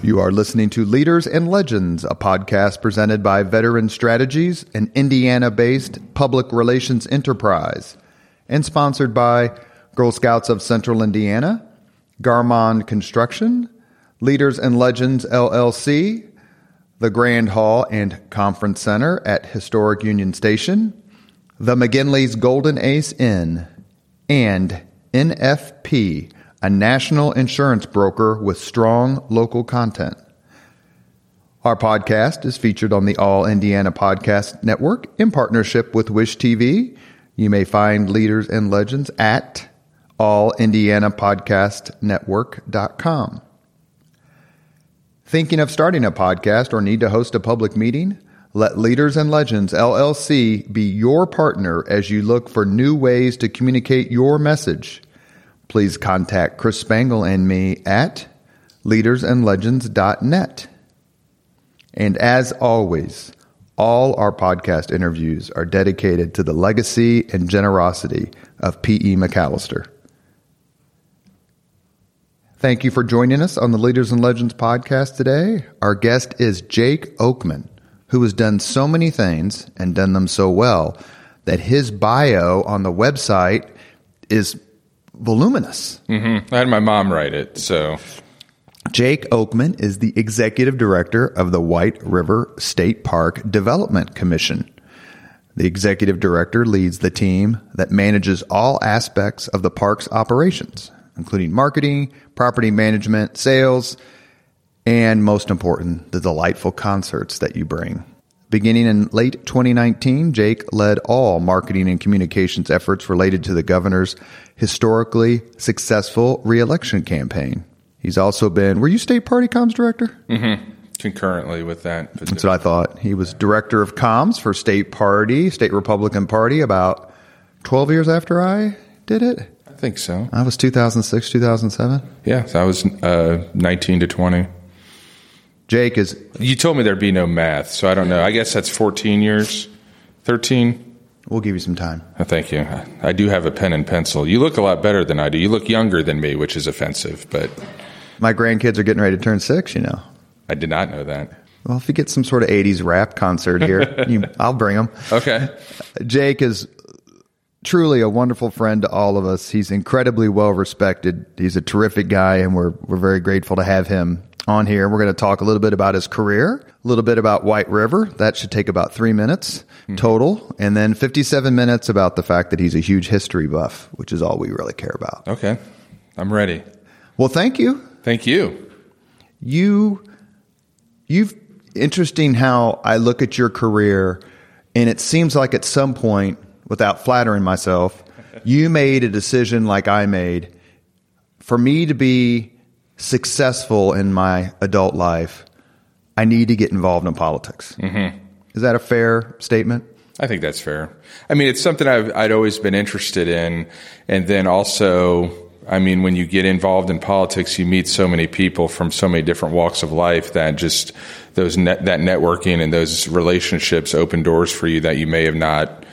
You are listening to Leaders and Legends, a podcast presented by Veteran Strategies, an Indiana based public relations enterprise, and sponsored by Girl Scouts of Central Indiana, Garmong Construction, Leaders and Legends LLC, the Grand Hall and Conference Center at Historic Union Station, the McGinley's Golden Ace Inn, and NFP a national insurance broker with strong local content. Our podcast is featured on the All Indiana Podcast Network in partnership with Wish TV. You may find Leaders and Legends at allindianapodcastnetwork.com. Thinking of starting a podcast or need to host a public meeting? Let Leaders and Legends LLC be your partner as you look for new ways to communicate your message please contact Chris Spangle and me at leadersandlegends.net. And as always, all our podcast interviews are dedicated to the legacy and generosity of P.E. MacAllister. Thank you for joining us on the Leaders and Legends podcast today. Our guest is Jake Oakman, who has done so many things and done them so well that his bio on the website is voluminous. Mm-hmm. I had my mom write it, so. Jake Oakman is the executive director of the White River State Park Development Commission. The executive director leads the team that manages all aspects of the park's operations, including marketing, property management, sales, and most important, the delightful concerts that you bring. Beginning in late 2019, Jake led all marketing and communications efforts related to the governor's historically successful reelection campaign. He's also been, were you state party comms director? Mm-hmm. Concurrently with that. That's what I thought. He was director of comms for state party, state Republican Party, about 12 years after I did it. I think so. I was 2006, 2007. Yeah, so I was uh, 19 to 20. Jake is. You told me there'd be no math, so I don't know. I guess that's 14 years, 13. We'll give you some time. Oh, thank you. I do have a pen and pencil. You look a lot better than I do. You look younger than me, which is offensive, but. My grandkids are getting ready to turn six, you know. I did not know that. Well, if you get some sort of 80s rap concert here, you, I'll bring them. Okay. Jake is truly a wonderful friend to all of us. He's incredibly well respected. He's a terrific guy, and we're, we're very grateful to have him on here. We're going to talk a little bit about his career, a little bit about White River. That should take about three minutes mm-hmm. total. And then 57 minutes about the fact that he's a huge history buff, which is all we really care about. Okay. I'm ready. Well, thank you. Thank you. You, you've, interesting how I look at your career, and it seems like at some point, without flattering myself, you made a decision like I made for me to be successful in my adult life, I need to get involved in politics. Mm-hmm. Is that a fair statement? I think that's fair. I mean, it's something I've, I'd always been interested in. And then also, I mean, when you get involved in politics, you meet so many people from so many different walks of life that just those net, that networking and those relationships open doors for you that you may have not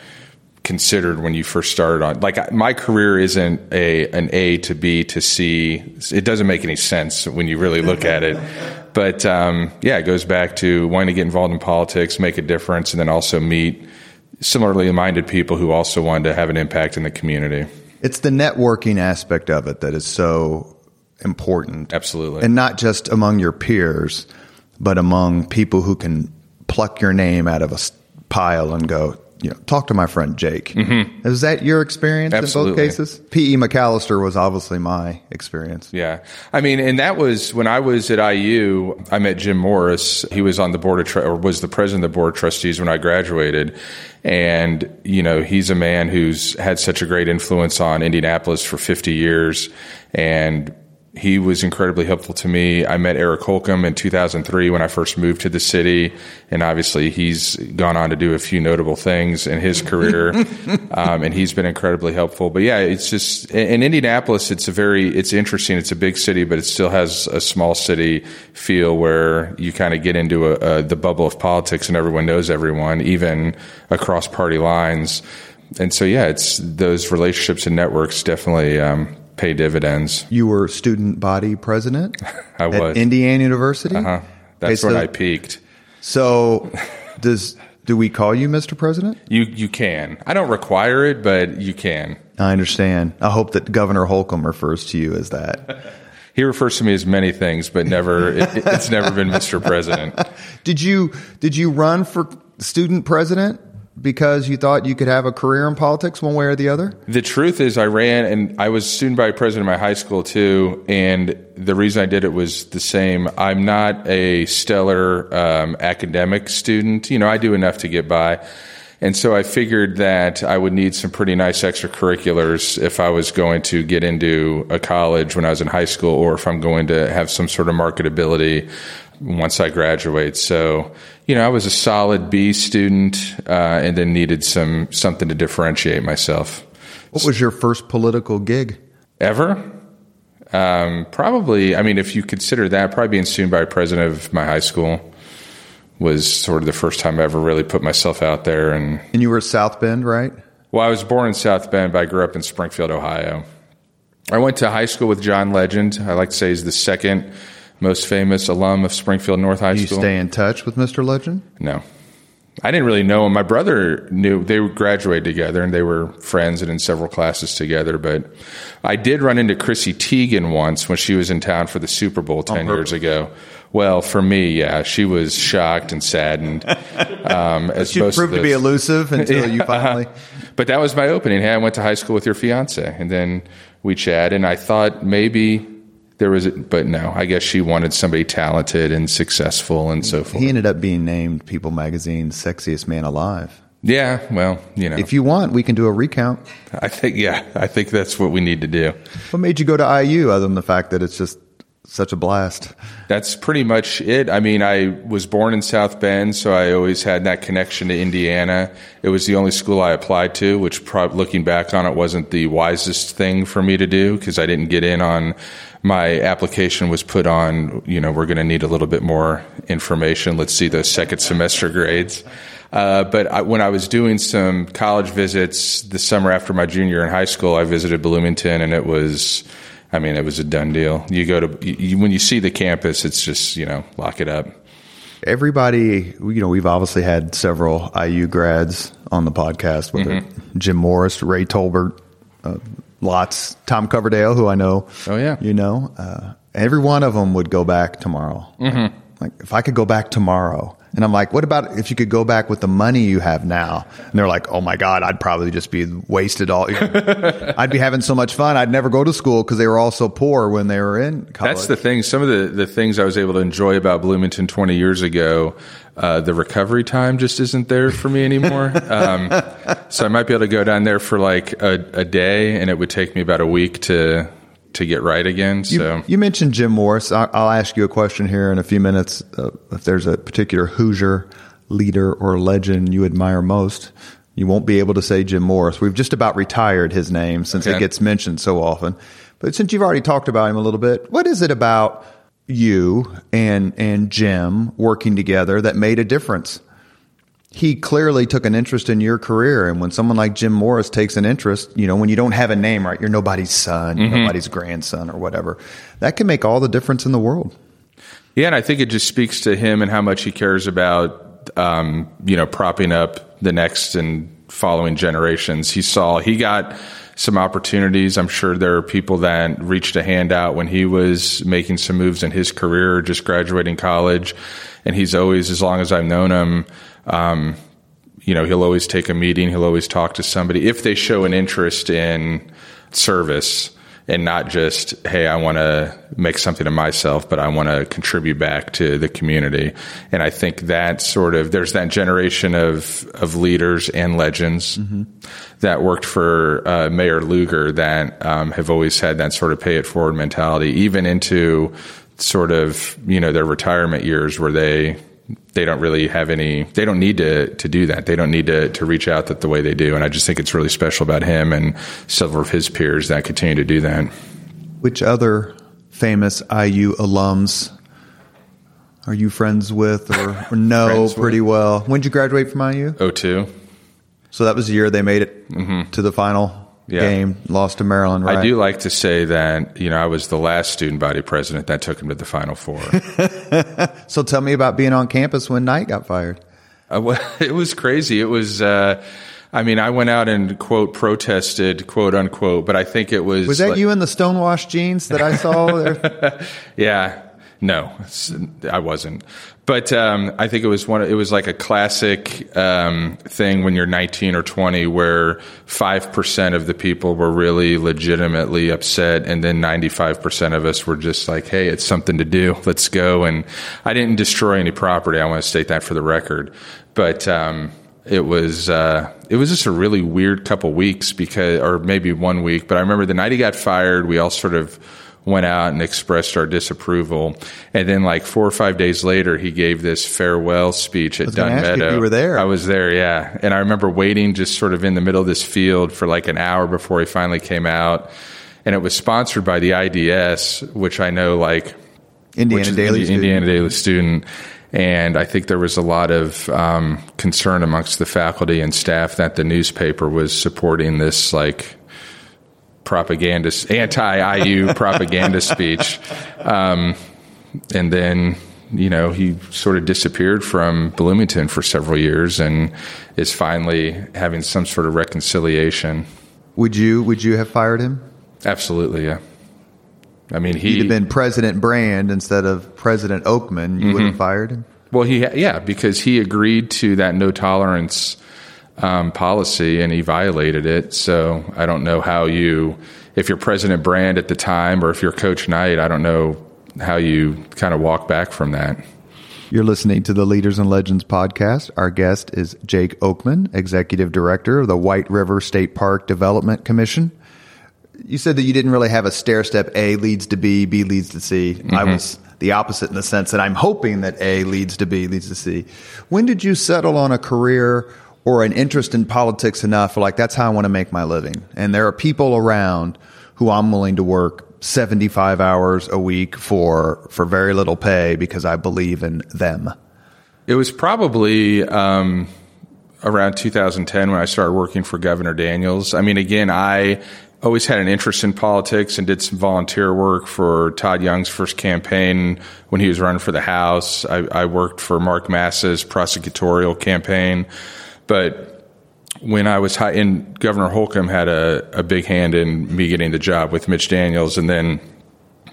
considered when you first started on like my career isn't a an A to B to C. It doesn't make any sense when you really look at it. But um, yeah it goes back to wanting to get involved in politics make a difference and then also meet similarly minded people who also wanted to have an impact in the community. It's the networking aspect of it that is so important. Absolutely. And not just among your peers but among people who can pluck your name out of a pile and go you know, talk to my friend Jake. Mm-hmm. Is that your experience Absolutely. in both cases? P.E. MacAllister was obviously my experience. Yeah. I mean, and that was when I was at IU, I met Jim Morris. He was on the board of, or was the president of the board of trustees when I graduated. And, you know, he's a man who's had such a great influence on Indianapolis for 50 years. And he was incredibly helpful to me. I met Eric Holcomb in 2003 when I first moved to the city, and obviously he's gone on to do a few notable things in his career, um, and he's been incredibly helpful. But yeah, it's just in Indianapolis. It's a very it's interesting. It's a big city, but it still has a small city feel where you kind of get into a, a, the bubble of politics, and everyone knows everyone, even across party lines. And so, yeah, it's those relationships and networks definitely um, pay dividends. You were student body president I was. at Indiana University. Uh-huh. That's Okay, when so- I peaked. So, does do we call you Mr. President? You you can. I don't require it, but you can. I understand. I hope that Governor Holcomb refers to you as that. He refers to me as many things, but never. it, it's never been Mr. President. Did you did you run for student president because you thought you could have a career in politics one way or the other? The truth is, I ran and I was student body president of my high school too. And the reason I did it was the same. I'm not a stellar um, academic student. You know, I do enough to get by. And so I figured that I would need some pretty nice extracurriculars if I was going to get into a college when I was in high school or if I'm going to have some sort of marketability once I graduate. So, you know, I was a solid B student uh, and then needed some something to differentiate myself. What was your first political gig? Ever? Um, probably. I mean, if you consider that, probably being student body president of my high school was sort of the first time I ever really put myself out there. And And you were South Bend, right? well, I was born in South Bend, but I grew up in Springfield, Ohio. I went to high school with John Legend. I like to say he's the second most famous alum of Springfield North High you School. stay in touch with Mr. Legend? No. I didn't really know him. My brother knew they graduated together and they were friends and in several classes together. But I did run into Chrissy Teigen once when she was in town for the Super Bowl 10 years ago. Well, for me, yeah, she was shocked and saddened. Um, as of proved to be elusive until you finally. but that was my opening. Hey, I went to high school with your fiance, and then we chatted. And I thought maybe there was, a, but no. I guess she wanted somebody talented and successful and so forth. He ended up being named People Magazine's sexiest man alive. yeah, well, you know, If you want, we can do a recount. I think yeah, I think that's what we need to do. What made you go to IU other than the fact that it's just such a blast? That's pretty much it. I mean, I was born in South Bend, so I always had that connection to Indiana. It was the only school I applied to, which, prob- looking back on it, wasn't the wisest thing for me to do because I didn't get in on. My application was put on. You know, we're going to need a little bit more information. Let's see those second semester grades. Uh, but I, when I was doing some college visits the summer after my junior in high school, I visited Bloomington, and it was. I mean, it was a done deal. You go to you, when you see the campus, it's just you know lock it up. Everybody, you know, we've obviously had several IU grads on the podcast, whether Mm-hmm. Jim Morris, Ray Tolbert, uh, lots, Tom Coverdale, who I know. Oh, yeah. you know, uh, every one of them would go back tomorrow. Mm-hmm. Like, if I could go back tomorrow, and I'm like, what about if you could go back with the money you have now? And they're like, oh my god, I'd probably just be wasted all. I'd be having so much fun. I'd never go to school because they were all so poor when they were in college. That's the thing. Some of the, the things I was able to enjoy about Bloomington 20 years ago, uh, the recovery time just isn't there for me anymore. um, so I might be able to go down there for like a, a day, and it would take me about a week to to get right again. You, So you mentioned Jim Morris. I, I'll ask you a question here in a few minutes. Uh, if there's a particular Hoosier leader or legend you admire most, you won't be able to say Jim Morris. We've just about retired his name since Okay. it gets mentioned so often. But since you've already talked about him a little bit, what is it about you and and Jim working together that made a difference? He clearly took an interest in your career. And when someone like Jim Morris takes an interest, you know, when you don't have a name, right, you're nobody's son, you're nobody's grandson or whatever, that can make all the difference in the world. Yeah, and I think it just speaks to him and how much he cares about, um, you know, propping up the next and following generations. He saw he got some opportunities. I'm sure there are people that reached a hand out when he was making some moves in his career, just graduating college, and he's always, as long as I've known him. Um, you know, he'll always take a meeting. He'll always talk to somebody if they show an interest in service. and not just hey i want to make something of myself but i want to contribute back to the community and i think that sort of there's that generation of of leaders and legends mm-hmm. that worked for uh, mayor lugar that um, have always had that sort of pay it forward mentality even into sort of you know their retirement years where they they don't really have any they don't need to to do that. They don't need to to reach out that the way they do. And i just think it's really special about him and several of his peers that continue to do that. Which other famous iu alums are you friends with or, or know pretty with? well? When did you graduate from iu 02 so that was the year they made it mm-hmm. to the final yeah. game, lost to Maryland. Right? I do like to say that you know I was the last student body president that took him to the Final Four. so tell me about being on campus when Knight got fired. Uh, well, it was crazy. It was. Uh, I mean, I went out and quote protested, quote unquote, but I think it was. Was that like, you in the stonewashed jeans that I saw? yeah, no, I wasn't. But um, I think it was one. It was like a classic um, thing when you're 19 or 20, where five percent of the people were really legitimately upset, and then 95 percent of us were just like, "Hey, it's something to do. Let's go." And I didn't destroy any property. I want to state that for the record. But um, it was uh, it was just a really weird couple weeks because, or maybe one week. But I remember the night he got fired, we all sort of went out and expressed our disapproval. And then, like four or five days later, he gave this farewell speech at Dunn Meadow. you were there. I was there, yeah. And I remember waiting just sort of in the middle of this field for like an hour before he finally came out. And it was sponsored by the IDS, which I know, like Indiana Daily, Indiana, Indiana Daily student. And I think there was a lot of um, concern amongst the faculty and staff that the newspaper was supporting this like propaganda, anti-IU propaganda speech. Um, and then, you know, he sort of disappeared from Bloomington for several years and is finally having some sort of reconciliation. Would you would you have fired him? Absolutely, yeah. I mean, he would have been President Brand instead of President Oakman. You mm-hmm. would have fired him. Well, he yeah, because he agreed to that no tolerance um, policy and he violated it. So I don't know how you, if you're President Brand at the time or if you're Coach Knight, I don't know how you kind of walk back from that. You're listening to the Leaders and Legends podcast. Our guest is Jake Oakman, Executive Director of the White River State Park Development Commission. You said that you didn't really have a stair step A leads to B, B leads to C. Mm-hmm. I was the opposite in the sense that I'm hoping that A leads to B leads to C. When did you settle on a career or an interest in politics enough like that's how I want to make my living. And there are people around who I'm willing to work 75 hours a week for for very little pay because I believe in them. It was probably um, around 2010 when I started working for Governor Daniels. I mean, again, I always had an interest in politics and did some volunteer work for Todd Young's first campaign when he was running for the House. I, I worked for Mark Massa's prosecutorial campaign. But when I was high, and Governor Holcomb had a, a big hand in me getting the job with Mitch Daniels, and then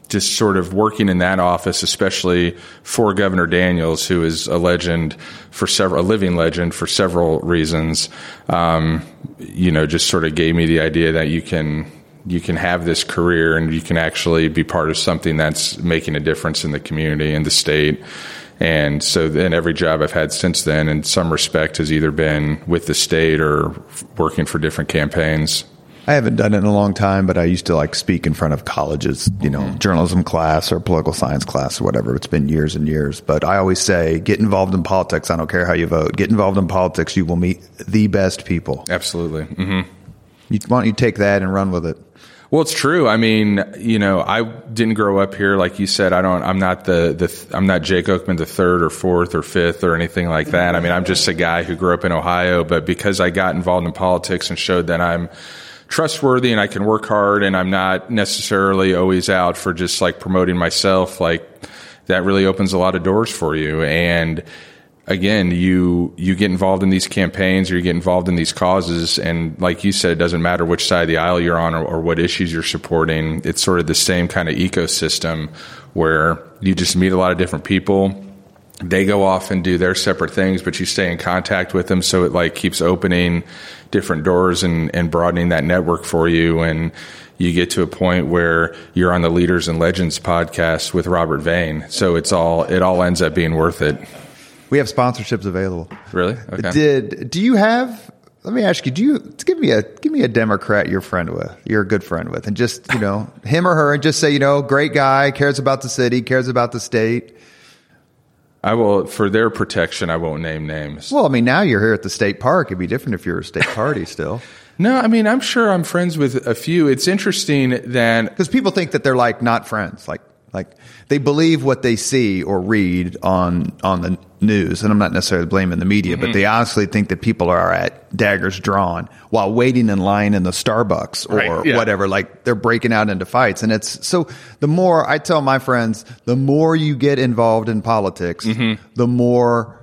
just sort of working in that office, especially for Governor Daniels, who is a legend for several, a living legend for several reasons. Um, you know, just sort of gave me the idea that you can you can have this career and you can actually be part of something that's making a difference in the community and the state. And so then every job I've had since then, in some respect, has either been with the state or working for different campaigns. I haven't done it in a long time, but I used to like speak in front of colleges, you know, mm-hmm. journalism class or political science class or whatever. It's been years and years. But I always say, get involved in politics. I don't care how you vote. Get involved in politics. You will meet the best people. Absolutely. Mm-hmm. You, why don't you take that and run with it? Well, it's true. I mean, you know, I didn't grow up here, like you said. I don't. I'm not the the. I'm not Jake Oakman the third or fourth or fifth or anything like that. I mean, I'm just a guy who grew up in Ohio. But because I got involved in politics and showed that I'm trustworthy and I can work hard and I'm not necessarily always out for just like promoting myself, like that really opens a lot of doors for you. And again, you you get involved in these campaigns or you get involved in these causes, and like you said, it doesn't matter which side of the aisle you're on or, or what issues you're supporting. It's sort of the same kind of ecosystem where you just meet a lot of different people. they go off and do their separate things, but you stay in contact with them. So it like keeps opening different doors and, and broadening that network for you. And you get to a point where you're on the Leaders and Legends podcast with Robert Vane. So it's all, it all ends up being worth it. We have sponsorships available. Really? Okay. Did do you have? Let me ask you. Do you give me a give me a Democrat you're friend with? You're a good friend with, and just you know him or her, and just say you know great guy, cares about the city, cares about the state. I will, for their protection, I won't name names. Well, I mean, now you're here at the state park. It'd be different if you're a state party still. No, I mean, I'm sure I'm friends with a few. It's interesting that Because people think that they're like not friends, like like they believe what they see or read on on the news. And I'm not necessarily blaming the media, Mm-hmm. but they honestly think that people are at daggers drawn while waiting in line in the Starbucks or Right, yeah. whatever. Like they're breaking out into fights, and it's so. The more I tell my friends, the more you get involved in politics, Mm-hmm. the more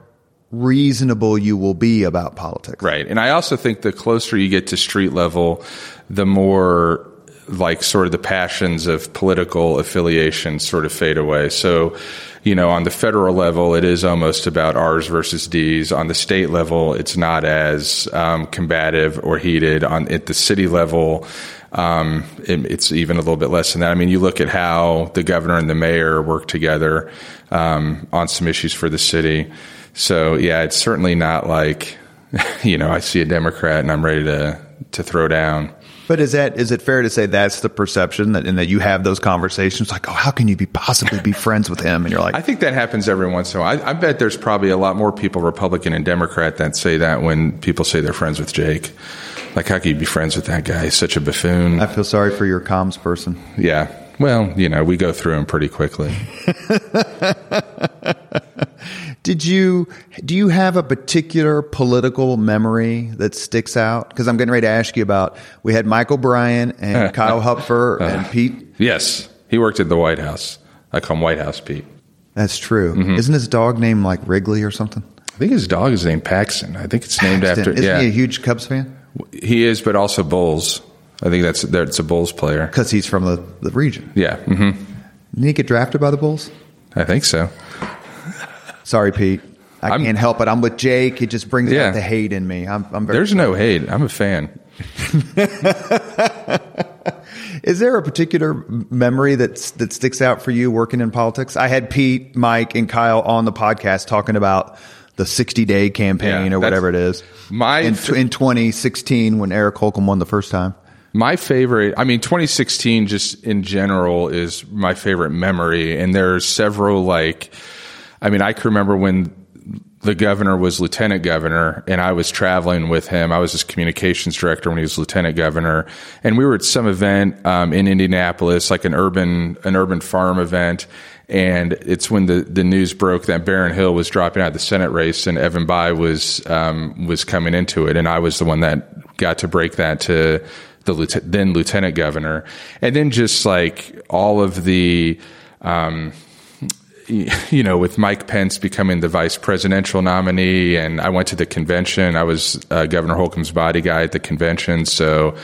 reasonable you will be about politics. Right. And I also think the closer you get to street level, the more like sort of the passions of political affiliation sort of fade away. So, you know, on the federal level, it is almost about R's versus D's. On the state level, it's not as um, combative or heated. On at the city level, um, it, it's even a little bit less than that. I mean, you look at how the governor and the mayor work together um, on some issues for the city. So, yeah, it's certainly not like you know, I see a Democrat and I'm ready to to throw down. But is that is it fair to say that's the perception that and that you have those conversations like, oh, how can you be possibly be friends with him? And you're like, I think that happens every once in a while. I, I bet there's probably a lot more people, Republican and Democrat, that say that when people say they're friends with Jake. Like, how can you be friends with that guy? He's such a buffoon. I feel sorry for your comms person. Yeah. Well, you know, we go through him pretty quickly. Did you do you have a particular political memory that sticks out? Because I'm getting ready to ask you about. We had Michael Bryan and Kyle Hupfer and Pete. Yes, he worked at the White House. I call him White House Pete. That's true. Mm-hmm. Isn't his dog named like Wrigley or something? I think his dog is named Paxton. I think it's named after. Isn't yeah, he a huge Cubs fan? he is, but also Bulls. I think that's that's a Bulls player. Because he's from the, the region. Yeah, hmm Didn't he get drafted by the Bulls? I think so. Sorry, Pete. I I'm- can't help it. I'm with Jake. It just brings Yeah. out the hate in me. I'm, I'm very. There's no hate. I'm a fan. Is there a particular memory that's, that sticks out for you working in politics? I had Pete, Mike, and Kyle on the podcast talking about the 60 day campaign Yeah, or whatever it is. My in, f- in 2016 when Eric Holcomb won the first time. My favorite, I mean, 2016 just in general is my favorite memory. And there's several, like, I mean, I can remember when the governor was lieutenant governor and I was traveling with him. I was his communications director when he was lieutenant governor. And we were at some event, um, in Indianapolis, like an urban, an urban farm event. And it's when the, the news broke that Baron Hill was dropping out of the Senate race and Evan Bayh was, um, was coming into it. And I was the one that got to break that to the then lieutenant governor. And then just like all of the, um, you know, with Mike Pence becoming the vice presidential nominee, and I went to the convention. I was uh, Governor Holcomb's body guy at the convention, so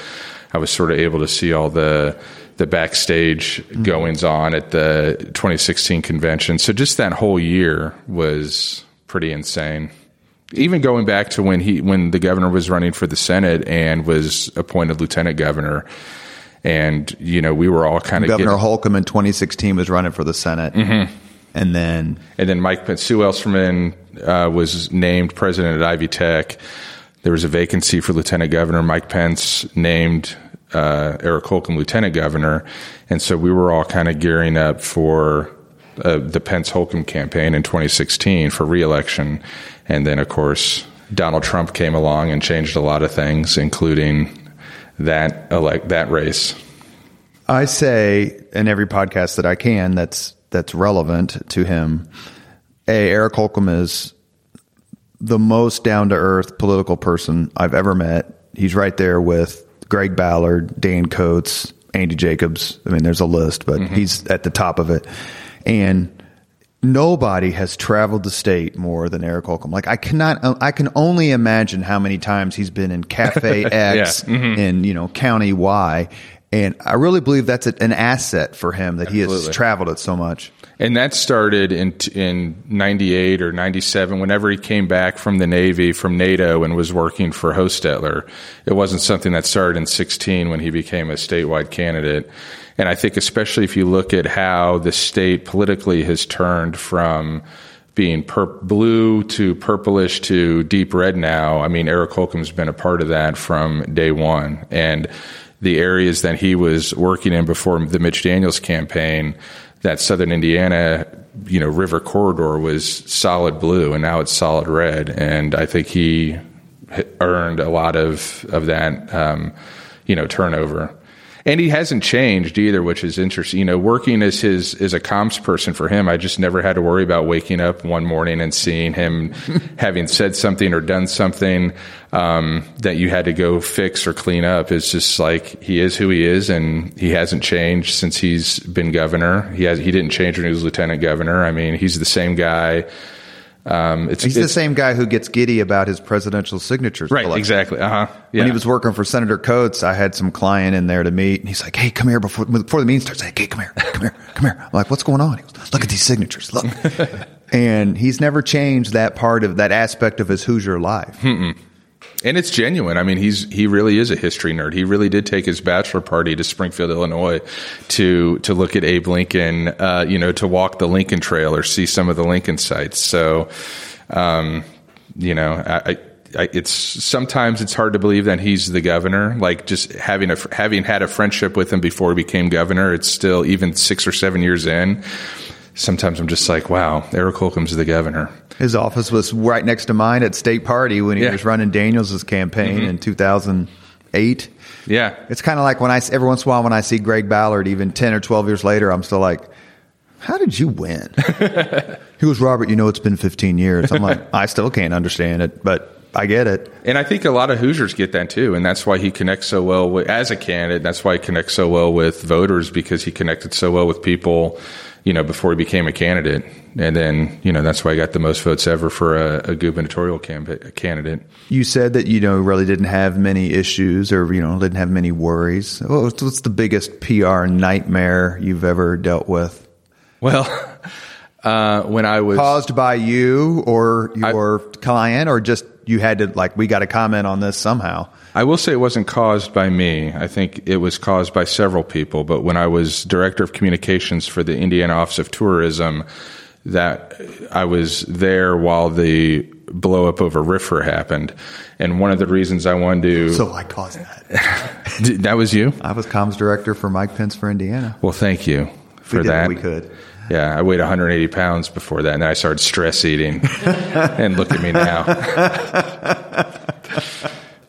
I was sort of able to see all the the backstage goings on at the 2016 convention. So just that whole year was pretty insane. Even going back to when he when the governor was running for the Senate and was appointed lieutenant governor. And you know we were all kind of Governor Holcomb in 2016 was running for the Senate. Mm-hmm. And then And then Mike Pence, Sue Ellspermann uh, was named president at Ivy Tech. There was a vacancy for lieutenant governor. Mike Pence named uh, Eric Holcomb lieutenant governor, and so we were all kind of gearing up for uh, the Pence Holcomb campaign in 2016 for reelection. And then, of course, Donald Trump came along and changed a lot of things, including that elect that race. I say in every podcast that I can that's that's relevant to him. A Eric Holcomb is the most down to earth political person I've ever met. He's right there with Greg Ballard, Dan Coats, Andy Jacobs. I mean, there's a list, but mm-hmm. he's at the top of it. And nobody has traveled the state more than Eric Holcomb. Like I cannot, I can only imagine how many times he's been in Cafe X mm-hmm. in you know County Y, and I really believe that's a, an asset for him that he has traveled it so much. And that started in in 98 or 97 whenever he came back from the Navy from NATO and was working for Hostettler. It wasn't something that started in 16 when he became a statewide candidate. And I think especially if you look at how the state politically has turned from being blue to purplish to deep red now, I mean Eric Holcomb's been a part of that from day 1 and the areas that he was working in before the Mitch Daniels campaign that southern Indiana, you know, river corridor was solid blue, and now it's solid red. And I think he earned a lot of of that, um, you know, turnover and he hasn't changed either, which is interesting. You know, working as his as a comms person for him, I just never had to worry about waking up one morning and seeing him having said something or done something um, that you had to go fix or clean up. It's just like he is who he is, and he hasn't changed since he's been governor. He has he didn't change when he was lieutenant governor. I mean, he's the same guy um, it's, He's it's, the same guy who gets giddy about his presidential signatures. Right, collection. exactly. Uh huh. Yeah. When he was working for Senator Coats, I had some client in there to meet, and he's like, "Hey, come here before before the meeting starts. Hey, hey come here, come here, come here." I'm like, "What's going on?" He goes, "Look at these signatures. Look." and he's never changed that part of that aspect of his Hoosier life. Mm-mm and it's genuine. I mean, he's he really is a history nerd. He really did take his bachelor party to Springfield, Illinois, to to look at Abe Lincoln. Uh, you know, to walk the Lincoln Trail or see some of the Lincoln sites. So, um, you know, I, I, it's sometimes it's hard to believe that he's the governor. Like just having a having had a friendship with him before he became governor, it's still even six or seven years in sometimes I'm just like, wow, Eric Holcomb's the governor. His office was right next to mine at State Party when he yeah. was running Daniels' campaign mm-hmm. in 2008. Yeah. It's kind of like when I, every once in a while, when I see Greg Ballard, even 10 or 12 years later, I'm still like, how did you win? he was Robert, you know, it's been 15 years. I'm like, I still can't understand it, but I get it. And I think a lot of Hoosiers get that too. And that's why he connects so well with, as a candidate. That's why he connects so well with voters because he connected so well with people you know, before he became a candidate. And then, you know, that's why I got the most votes ever for a, a gubernatorial candidate. You said that, you know, really didn't have many issues or, you know, didn't have many worries. What's, what's the biggest PR nightmare you've ever dealt with? Well, uh, when I was caused by you or your I, client, or just you had to like, we got to comment on this somehow. I will say it wasn't caused by me. I think it was caused by several people. But when I was director of communications for the Indiana Office of Tourism, that I was there while the blow up over RFRA happened. And one of the reasons I wanted to. So I caused that. that was you? I was comms director for Mike Pence for Indiana. Well, thank you for that. we could. Yeah, I weighed 180 pounds before that, and I started stress eating. and look at me now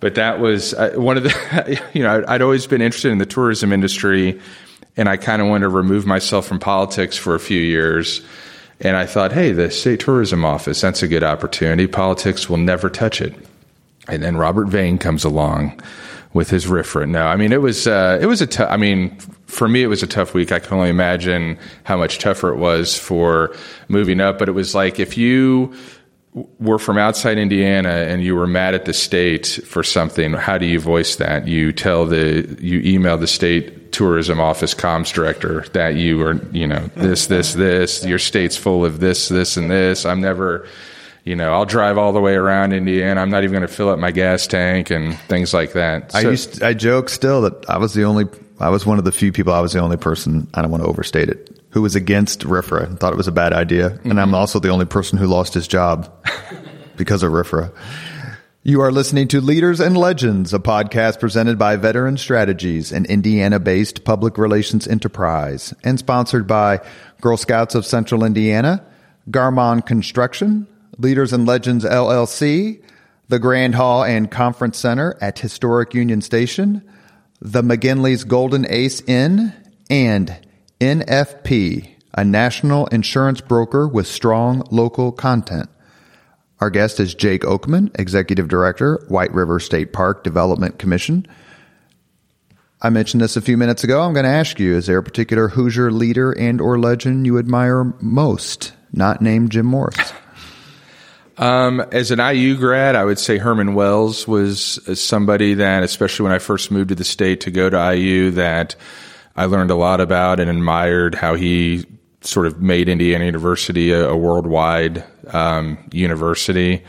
but that was uh, one of the you know I'd, always been interested in the tourism industry and i kind of wanted to remove myself from politics for a few years and i thought hey the state tourism office that's a good opportunity politics will never touch it and then robert vane comes along with his RFRA. No, I mean it was uh, it was a tough. I mean, for me it was a tough week. I can only imagine how much tougher it was for moving up. But it was like if you were from outside Indiana and you were mad at the state for something, how do you voice that? You tell the, you email the state tourism office comms director that you are, you know, this, this, this, your state's full of this, this, and this. I'm never, you know, I'll drive all the way around Indiana. I'm not even going to fill up my gas tank and things like that. So, I used, I joke still that I was the only, I was one of the few people, I was the only person, I don't want to overstate it, who was against RFRA and thought it was a bad idea. Mm-hmm. And I'm also the only person who lost his job because of RFRA. You are listening to Leaders and Legends, a podcast presented by Veteran Strategies, an Indiana based public relations enterprise, and sponsored by Girl Scouts of Central Indiana, Garmong Construction, Leaders and Legends LLC, the Grand Hall and Conference Center at Historic Union Station, the McGinley's Golden Ace Inn, and NFP, a national insurance broker with strong local content. Our guest is Jake Oakman, Executive Director, White River State Park Development Commission. I mentioned this a few minutes ago. I'm going to ask you, is there a particular Hoosier leader and or legend you admire most, not named Jim Morris? Um, as an IU grad, I would say Herman Wells was somebody that, especially when I first moved to the state to go to IU, that I learned a lot about and admired how he sort of made Indiana University a, a worldwide um, university.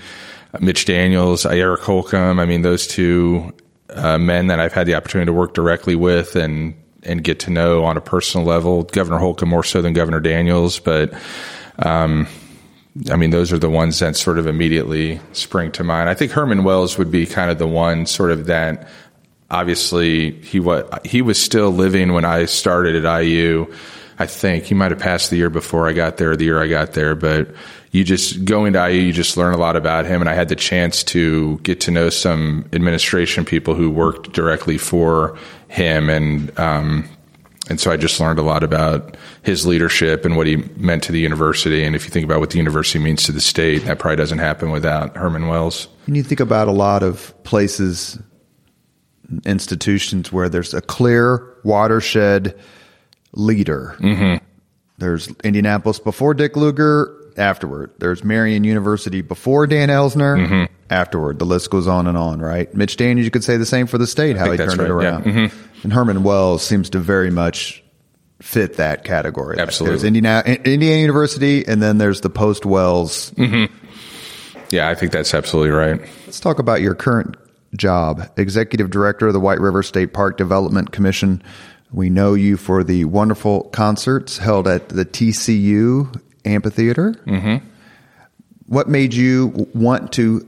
Mitch Daniels, Eric Holcomb. I mean, those two uh, men that I've had the opportunity to work directly with and and get to know on a personal level. Governor Holcomb more so than Governor Daniels, but um, I mean, those are the ones that sort of immediately spring to mind. I think Herman Wells would be kind of the one sort of that. Obviously, he was he was still living when I started at IU. I think he might have passed the year before I got there, the year I got there, but you just going to IU, you just learn a lot about him. And I had the chance to get to know some administration people who worked directly for him, and um, and so I just learned a lot about his leadership and what he meant to the university. And if you think about what the university means to the state, that probably doesn't happen without Herman Wells. And you think about a lot of places, institutions where there's a clear watershed leader. Mm-hmm. There's Indianapolis before Dick Lugar, afterward. There's Marian University before Dan Elsener, Mm-hmm. afterward. The list goes on and on, right? Mitch Daniels, you could say the same for the state, how he turned it right, yeah. around. Mm-hmm. And Herman Wells seems to very much fit that category. Absolutely. There's Indiana, Indiana University, and then there's the post Wells. Yeah, I think that's absolutely right. Let's talk about your current job, executive director of the White River State Park Development Commission. We know you for the wonderful concerts held at the TCU amphitheater. Mm-hmm. What made you want to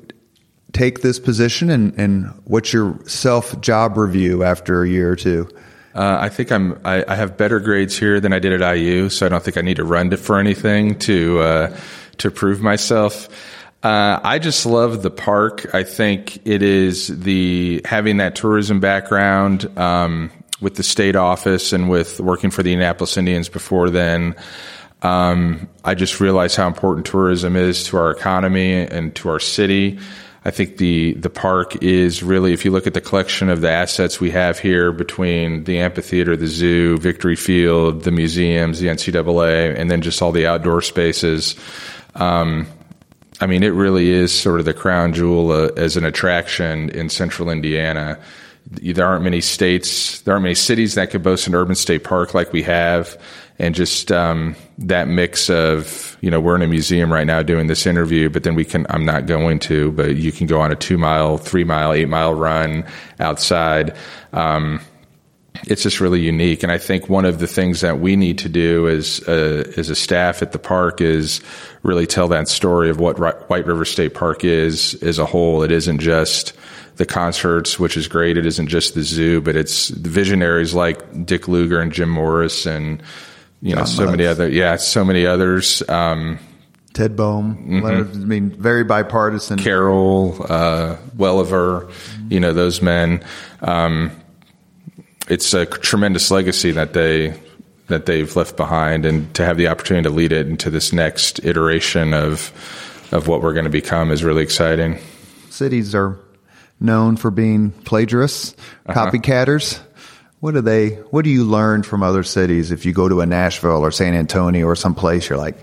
take this position, and, and what's your self job review after a year or two? Uh, I think I'm. I, I have better grades here than I did at IU, so I don't think I need to run to, for anything to uh, to prove myself. Uh, I just love the park. I think it is the having that tourism background um, with the state office and with working for the Indianapolis Indians before then. Um, I just realize how important tourism is to our economy and to our city. I think the the park is really, if you look at the collection of the assets we have here between the amphitheater, the zoo, Victory Field, the museums, the NCAA, and then just all the outdoor spaces. Um, I mean, it really is sort of the crown jewel uh, as an attraction in central Indiana. There aren't many states, there aren't many cities that could boast an urban state park like we have. And just um, that mix of, you know, we're in a museum right now doing this interview, but then we can, I'm not going to, but you can go on a two mile, three mile, eight mile run outside. Um, it's just really unique. And I think one of the things that we need to do as a, as a staff at the park is really tell that story of what White River State Park is as a whole. It isn't just the concerts, which is great. It isn't just the zoo, but it's visionaries like Dick Lugar and Jim Morris and you know John so many other yeah so many others. Um, Ted Bohm, Leonard, I mean, very bipartisan. Carroll, uh, Welliver, you know those men. Um, it's a tremendous legacy that they that they've left behind, and to have the opportunity to lead it into this next iteration of of what we're going to become is really exciting. cities are known for being plagiarists, copycatters. What do they? What do you learn from other cities? If you go to a Nashville or San Antonio or someplace, you're like,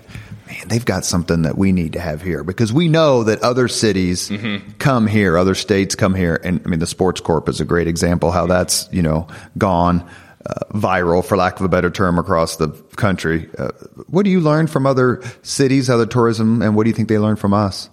man, they've got something that we need to have here because we know that other cities come here, other states come here, and I mean the Sports Corp is a great example how that's you know gone. Uh, viral, for lack of a better term, across the country. Uh, what do you learn from other cities, other tourism, and what do you think they learn from us?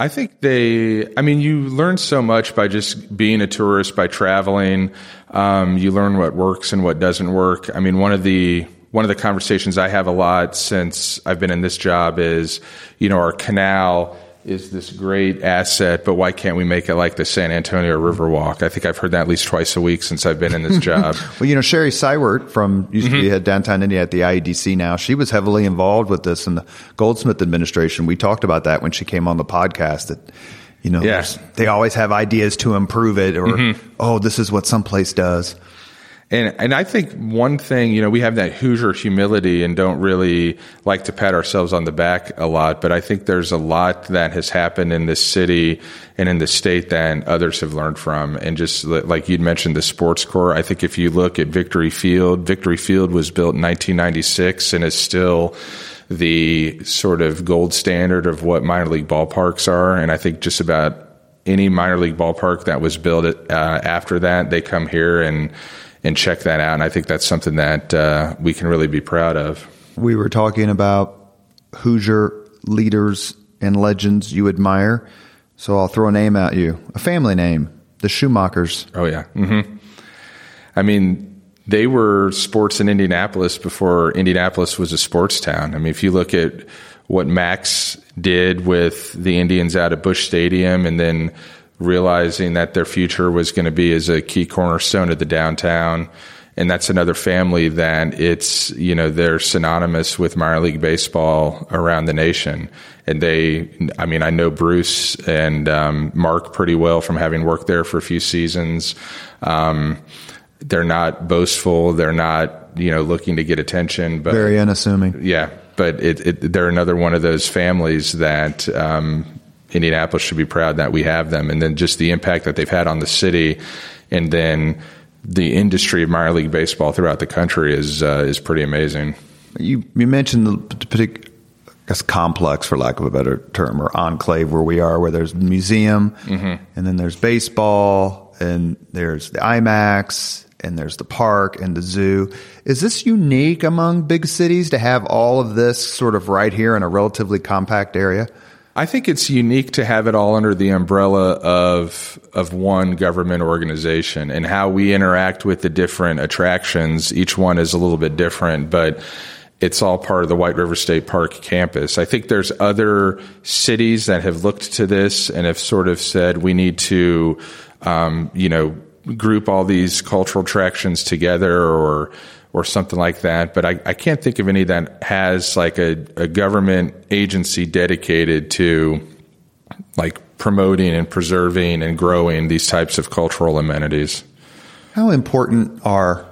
I think they, I mean, you learn so much by just being a tourist, by traveling. Um, you learn what works and what doesn't work. I mean, one of the, one of the conversations I have a lot since I've been in this job is, you know, our canal is this great asset, but why can't we make it like the San Antonio Riverwalk? I think I've heard that at least twice a week since I've been in this job. Well, you know, Sherry Seiwert from used to be mm-hmm. at downtown India at the IEDC now. She was heavily involved with this in the Goldsmith administration. We talked about that when she came on the podcast that, you know, Yeah. they always have ideas to improve it or, mm-hmm. oh, this is what someplace does. And and I think one thing, you know, we have that Hoosier humility and don't really like to pat ourselves on the back a lot, but I think there's a lot that has happened in this city and in the state that others have learned from. And just like you'd mentioned the Sports Corp, I think if you look at Victory Field, Victory Field was built in 1996 and is still the sort of gold standard of what minor league ballparks are. And I think just about any minor league ballpark that was built uh, after that, they come here and and check that out. And I think that's something that uh, we can really be proud of. we were talking about Hoosier leaders and legends you admire. So I'll throw a name at you, a family name, the Schumachers. Oh yeah. hmm I mean, they were sports in Indianapolis before Indianapolis was a sports town. I mean, if you look at what Max did with the Indians out at Bush Stadium, and then realizing that their future was going to be as a key cornerstone of the downtown. And that's another family that it's, you know, they're synonymous with minor league baseball around the nation. And they, I mean, I know Bruce and um, Mark pretty well from having worked there for a few seasons. Um, they're not boastful. They're not, you know, looking to get attention, but Very unassuming. yeah, but it, it, they're another one of those families that um, Indianapolis should be proud that we have them, and then just the impact that they've had on the city, and then the industry of minor league baseball throughout the country is uh, is pretty amazing. You you mentioned the particular I guess complex, for lack of a better term, or enclave where we are, where there's the museum, and then there's baseball, and there's the IMAX, and there's the park and the zoo. Is this unique among big cities to have all of this sort of right here in a relatively compact area? I think it's unique to have it all under the umbrella of of one government organization and how we interact with the different attractions. Each one is a little bit different, but it's all part of the White River State Park campus. I think there's other cities that have looked to this and have sort of said we need to, um, you know, group all these cultural attractions together or or something like that. But I, I can't think of any that has like a, a government agency dedicated to like promoting and preserving and growing these types of cultural amenities. How important are,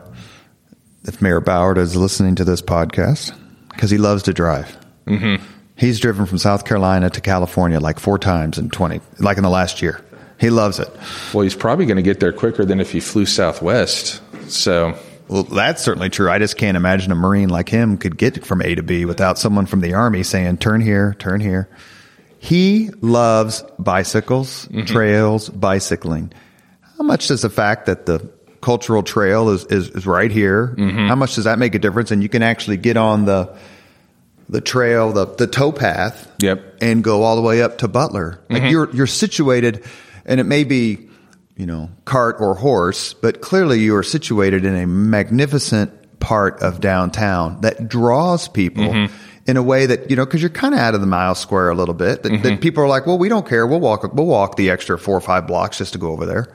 if Mayor Ballard is listening to this podcast, because he loves to drive. Mm-hmm. He's driven from South Carolina to California like four times in 20, like in the last year. He loves it. Well, he's probably going to get there quicker than if he flew Southwest. So Well, that's certainly true. I just can't imagine a Marine like him could get from A to B without someone from the Army saying, turn here, turn here. He loves bicycles, mm-hmm. trails, bicycling. How much does the fact that the cultural trail is, is, is right here, mm-hmm. how much does that make a difference? And you can actually get on the the trail, the, the towpath, Yep. and go all the way up to Butler. Like mm-hmm. you're you're situated, and it may be, you know, cart or horse, but clearly you are situated in a magnificent part of downtown that draws people mm-hmm. in a way that you know because you're kind of out of the mile square a little bit. That, that mm-hmm. people are like, well, we don't care. We'll walk. We'll walk the extra four or five blocks just to go over there.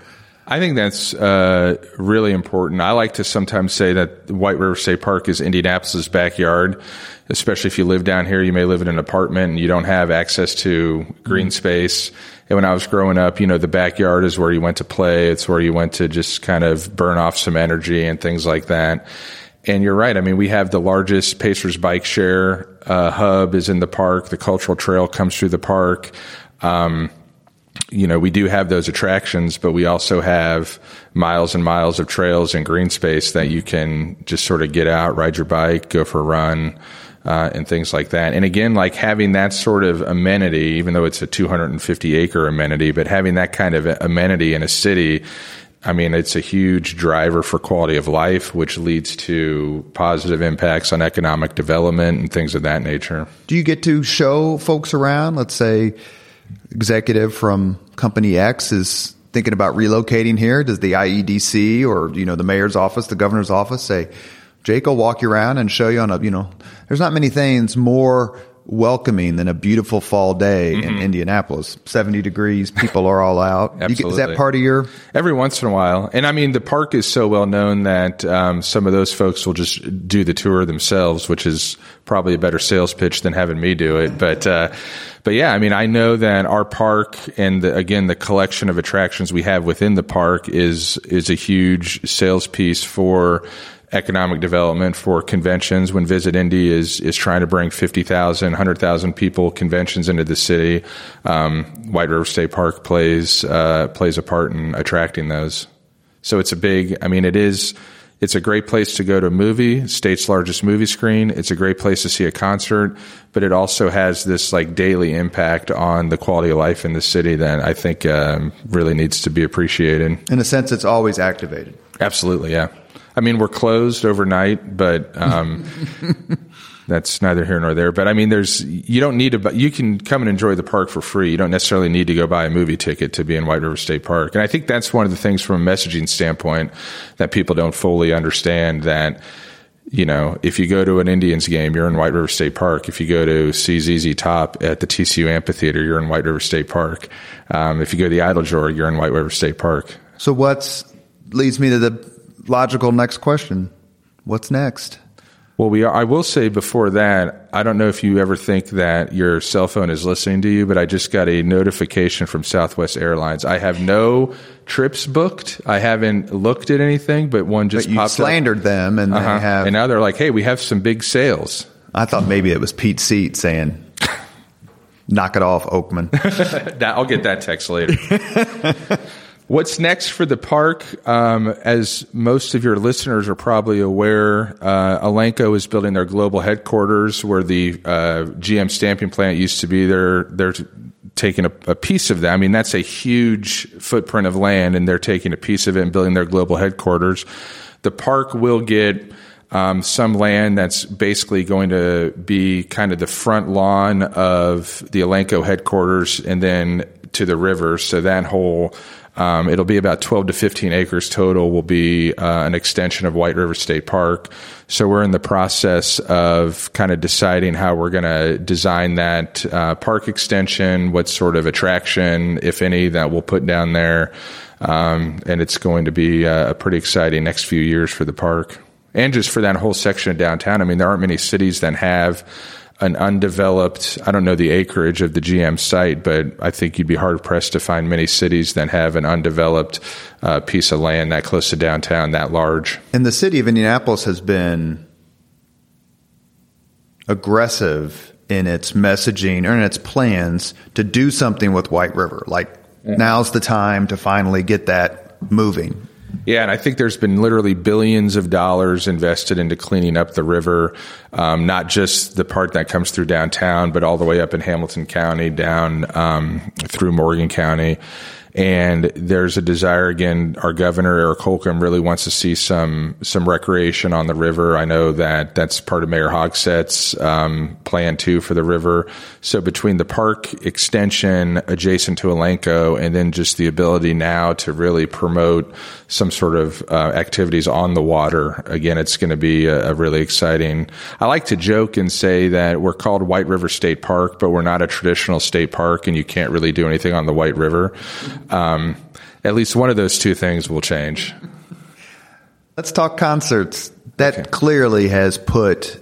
I think that's uh, really important. I like to sometimes say that White River State Park is Indianapolis's backyard, especially if you live down here. You may live in an apartment and you don't have access to green mm-hmm. space. And when I was growing up, you know, the backyard is where you went to play. It's where you went to just kind of burn off some energy and things like that. And you're right. I mean, we have the largest Pacers bike share uh, hub is in the park. The cultural trail comes through the park. Um, you know, we do have those attractions, but we also have miles and miles of trails and green space that you can just sort of get out, ride your bike, go for a run, uh, and things like that. And again, like having that sort of amenity, even though it's a 250 acre amenity, but having that kind of amenity in a city, I mean, it's a huge driver for quality of life, which leads to positive impacts on economic development and things of that nature. Do you get to show folks around? Let's say executive from company X is thinking about relocating here. Does the IEDC or you know the mayor's office, the governor's office say, "Jake will walk you around and show you on a you know." There's not many things more welcoming than a beautiful fall day in Indianapolis. 70 degrees, people are all out. You get- is that part of your Every once in a while. And I mean, the park is so well known that um, some of those folks will just do the tour themselves, which is probably a better sales pitch than having me do it. But, uh, but yeah, I mean, I know that our park and the, again, the collection of attractions we have within the park is, is a huge sales piece for economic development for conventions when Visit Indy is is trying to bring 50,000, 100,000 people conventions into the city. Um, White River State Park plays uh, plays a part in attracting those. So it's a big. I mean, it is. It's a great place to go to a movie, state's largest movie screen. It's a great place to see a concert, but it also has this like daily impact on the quality of life in the city that I think um, really needs to be appreciated. in a sense it's always activated. Absolutely, yeah. I mean, we're closed overnight, but um, that's neither here nor there. But I mean, there's you don't need to. You can come and enjoy the park for free. You don't necessarily need to go buy a movie ticket to be in White River State Park. And I think that's one of the things from a messaging standpoint that people don't fully understand. That you know, if you go to an Indians game, you're in White River State Park. If you go to see ZZ Top at the TCU Amphitheater, you're in White River State Park. Um, if you go to the Eiteljorg, you're in White River State Park. So what's leads me to the logical next question? What's next? Well, we are, I will say before that, I don't know if you ever think that your cell phone is listening to you, but I just got a notification from Southwest Airlines. I have no trips booked. I haven't looked at anything, but one just but you popped slandered up. them, and uh-huh. they have. And now they're like, "Hey, we have some big sales." I thought maybe it was Pete Seat saying, "Knock it off, Oakman." I'll get that text later. What's next for the park? Um, as most of your listeners are probably aware, uh, is building their global headquarters where the uh, GM stamping plant used to be. They're they're taking a, a, piece of that. I mean, that's a huge footprint of land, and they're taking a piece of it and building their global headquarters. The park will get um, some land that's basically going to be kind of the front lawn of the Elanco headquarters, and then to the river. So that whole um, it'll be about 12 to 15 acres total. Will be uh, an extension of White River State Park. So we're in the process of kind of deciding how we're going to design that uh, park extension, what sort of attraction, if any, that we'll put down there. Um, and it's going to be a pretty exciting next few years for the park and just for that whole section of downtown. I mean, there aren't many cities that have an undeveloped, I don't know the acreage of the GM site, but I think you'd be hard pressed to find many cities that have an undeveloped uh, piece of land that close to downtown, that large. And the city of Indianapolis has been aggressive in its messaging or in its plans to do something with White River. Like, yeah. now's the time to finally get that moving. Yeah, and I think there's been literally billions of dollars invested into cleaning up the river, um, not just the part that comes through downtown, but all the way up in Hamilton County, down um, through Morgan County. And there's a desire again. Our governor Eric Holcomb really wants to see some some recreation on the river. I know that that's part of Mayor Hogsett's um, plan too for the river. So between the park extension adjacent to Elanco, and then just the ability now to really promote some sort of uh, activities on the water, again, it's going to be a, a really exciting. I like to joke and say that we're called White River State Park, but we're not a traditional state park, and you can't really do anything on the White River. Um, at least one of those two things will change. Let's talk concerts. That okay. clearly has put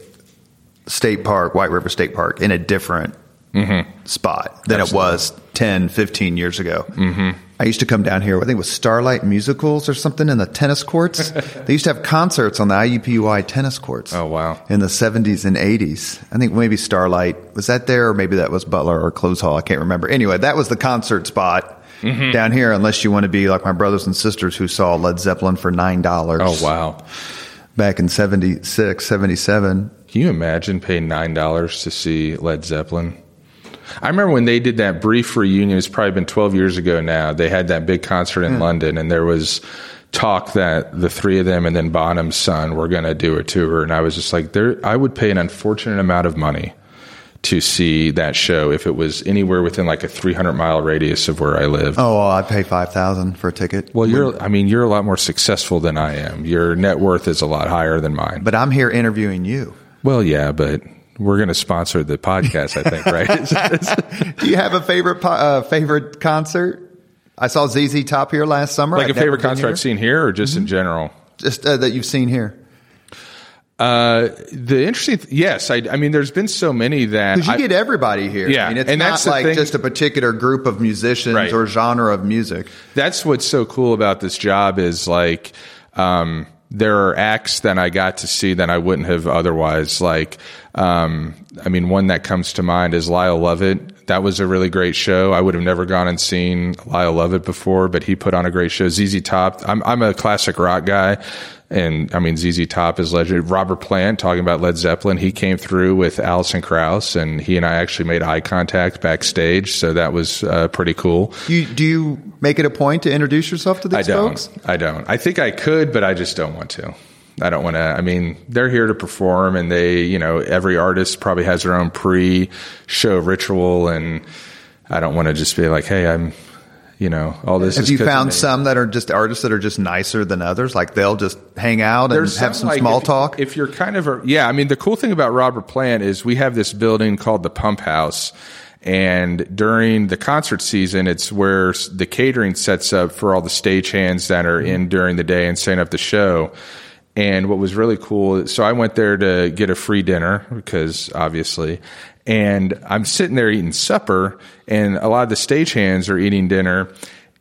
State Park, White River State Park, in a different mm-hmm. spot than Absolutely. it was 10, 15 years ago. Mm-hmm. I used to come down here, I think it was Starlight Musicals or something in the tennis courts. they used to have concerts on the IUPUI tennis courts. Oh, wow. In the 70s and 80s. I think maybe Starlight, was that there or maybe that was Butler or Clowes Hall? I can't remember. Anyway, that was the concert spot mm-hmm. down here, unless you want to be like my brothers and sisters who saw Led Zeppelin for $9. Oh, wow. Back in 76, 77. Can you imagine paying $9 to see Led Zeppelin? I remember when they did that brief reunion, it's probably been 12 years ago now. They had that big concert in mm. London, and there was talk that the three of them and then Bonham's son were going to do a tour. And I was just like, there, I would pay an unfortunate amount of money to see that show if it was anywhere within like a 300 mile radius of where I live. Oh, well, I'd pay 5000 for a ticket. Well, you're, I mean, you're a lot more successful than I am. Your net worth is a lot higher than mine. But I'm here interviewing you. Well, yeah, but we're going to sponsor the podcast, I think, right? Do you have a favorite, uh, favorite concert? I saw ZZ Top here last summer. Like I've a favorite concert I've seen here or just mm-hmm. in general? Just uh, that you've seen here. Uh, the interesting, th- yes, I, I, mean, there's been so many that because you I, get everybody here. Yeah, I mean, it's and not like thing. just a particular group of musicians right. or genre of music. That's what's so cool about this job is like, um, there are acts that I got to see that I wouldn't have otherwise. Like, um, I mean, one that comes to mind is Lyle Lovett. That was a really great show. I would have never gone and seen Lyle Lovett before, but he put on a great show. ZZ Top. I'm, I'm a classic rock guy. And I mean, ZZ Top is legend. Robert Plant talking about Led Zeppelin. He came through with Alison Krauss, and he and I actually made eye contact backstage. So that was uh, pretty cool. You, do you make it a point to introduce yourself to these I don't. folks? I don't. I think I could, but I just don't want to. I don't want to. I mean, they're here to perform, and they, you know, every artist probably has their own pre-show ritual, and I don't want to just be like, hey, I'm you know, all this. Have you found some that are just artists that are just nicer than others? Like they'll just hang out and There's have some, like small if, talk. If you're kind of a, yeah, I mean, the cool thing about Robert Plant is we have this building called the Pump House. And during the concert season, it's where the catering sets up for all the stagehands that are in mm-hmm. during the day and setting up the show. And what was really cool, so I went there to get a free dinner because obviously, and I'm sitting there eating supper, and a lot of the stagehands are eating dinner,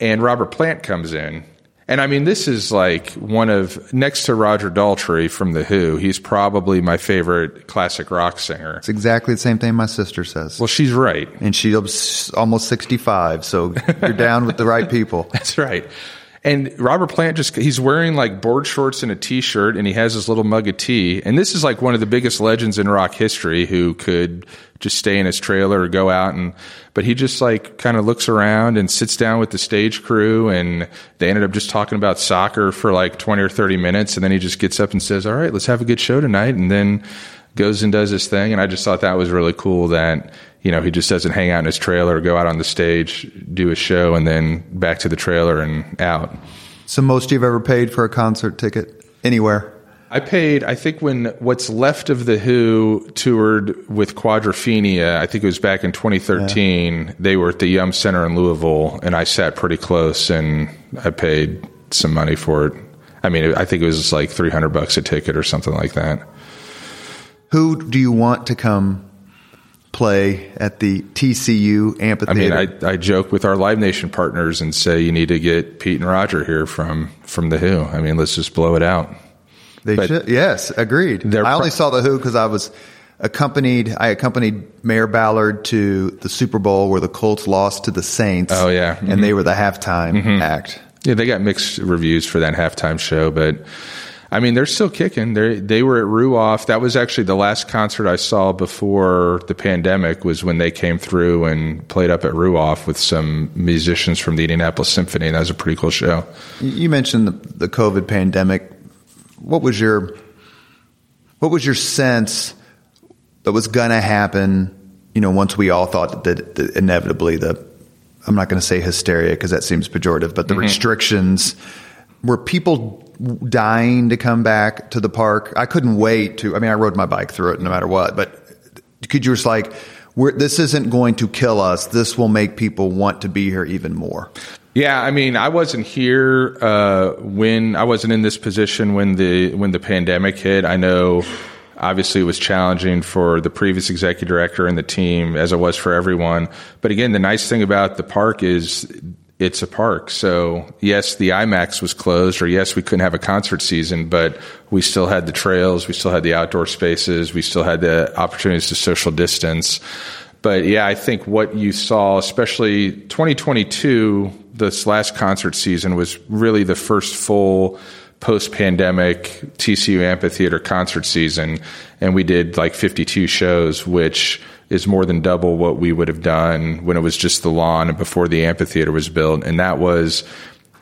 and Robert Plant comes in. And I mean, this is like one of, next to Roger Daltrey from The Who, he's probably my favorite classic rock singer. It's exactly the same thing my sister says. Well, she's right. And she's almost 65, so you're down with the right people. That's right. And Robert Plant just, he's wearing like board shorts and a t shirt and he has his little mug of tea. And this is like one of the biggest legends in rock history who could just stay in his trailer or go out and, but he just like kind of looks around and sits down with the stage crew and they ended up just talking about soccer for like 20 or 30 minutes. And then he just gets up and says, all right, let's have a good show tonight. And then goes and does his thing. And I just thought that was really cool that, you know, he just doesn't hang out in his trailer, go out on the stage, do a show, and then back to the trailer and out. So, most you've ever paid for a concert ticket anywhere? I paid, I think when What's Left of The Who toured with Quadrophenia, I think it was back in 2013, yeah. they were at the Yum Center in Louisville, and I sat pretty close and I paid some money for it. I mean, I think it was like 300 bucks a ticket or something like that. Who do you want to come play at the TCU amphitheater. I mean, I, I joke with our Live Nation partners and say you need to get Pete and Roger here from from the Who. I mean, let's just blow it out. They but should. Yes, agreed. I only saw the Who because I was accompanied. I accompanied Mayor Ballard to the Super Bowl where the Colts lost to the Saints. Oh yeah, mm-hmm. and they were the halftime mm-hmm. act. Yeah, they got mixed reviews for that halftime show, but I mean, they're still kicking. They they were at Ruoff. That was actually the last concert I saw before the pandemic. Was when they came through and played up at Ruoff with some musicians from the Indianapolis Symphony. And that was a pretty cool show. You mentioned the, the COVID pandemic. What was your what was your sense that was going to happen? You know, once we all thought that, that inevitably the I'm not going to say hysteria because that seems pejorative, but the mm-hmm. restrictions were people dying to come back to the park. I couldn't wait to. I mean, I rode my bike through it no matter what. But could you just like, this isn't going to kill us. This will make people want to be here even more. Yeah, I mean, I wasn't here uh, when I wasn't in this position when the when the pandemic hit. I know. Obviously, it was challenging for the previous executive director and the team, as it was for everyone. But again, the nice thing about the park is it's a park. So yes, the IMAX was closed, or yes, we couldn't have a concert season, but we still had the trails, we still had the outdoor spaces, we still had the opportunities to social distance. But yeah, I think what you saw, especially 2022, this last concert season was really the first full post pandemic TCU amphitheater concert season. And we did like 52 shows, which is more than double what we would have done when it was just the lawn and before the amphitheater was built. And that was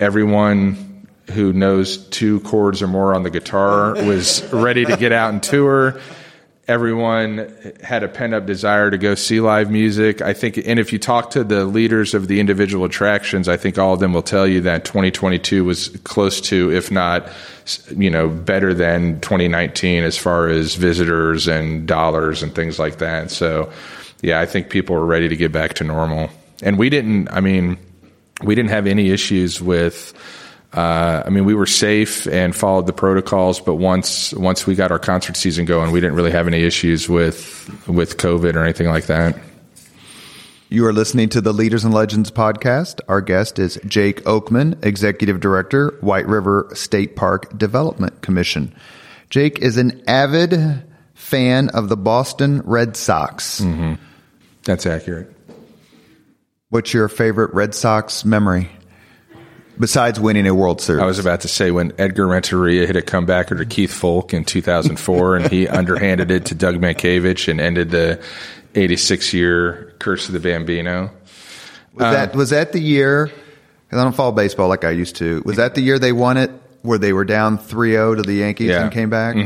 everyone who knows two chords or more on the guitar was ready to get out and tour. Everyone had a pent up desire to go see live music. I think, and if you talk to the leaders of the individual attractions, I think all of them will tell you that 2022 was close to, if not you know, better than 2019 as far as visitors and dollars and things like that. So, yeah, I think people are ready to get back to normal. And we didn't, I mean, we didn't have any issues with, uh, I mean, we were safe and followed the protocols, but once once we got our concert season going, we didn't really have any issues with with COVID or anything like that. You are listening to the Leaders and Legends podcast. Our guest is Jake Oakman, Executive Director, White River State Park Development Commission. Jake is an avid fan of the Boston Red Sox. Mm-hmm. That's accurate. What's your favorite Red Sox memory? Besides winning a World Series, I was about to say when Edgar Renteria hit a comebacker to Keith Foulke in 2004, and he underhanded it to Doug Mientkiewicz and ended the 86 year Curse of the Bambino. Was um, that was that the year? Because I don't follow baseball like I used to. Was that the year they won it where they were down 3-0 to the Yankees Yeah. and came back.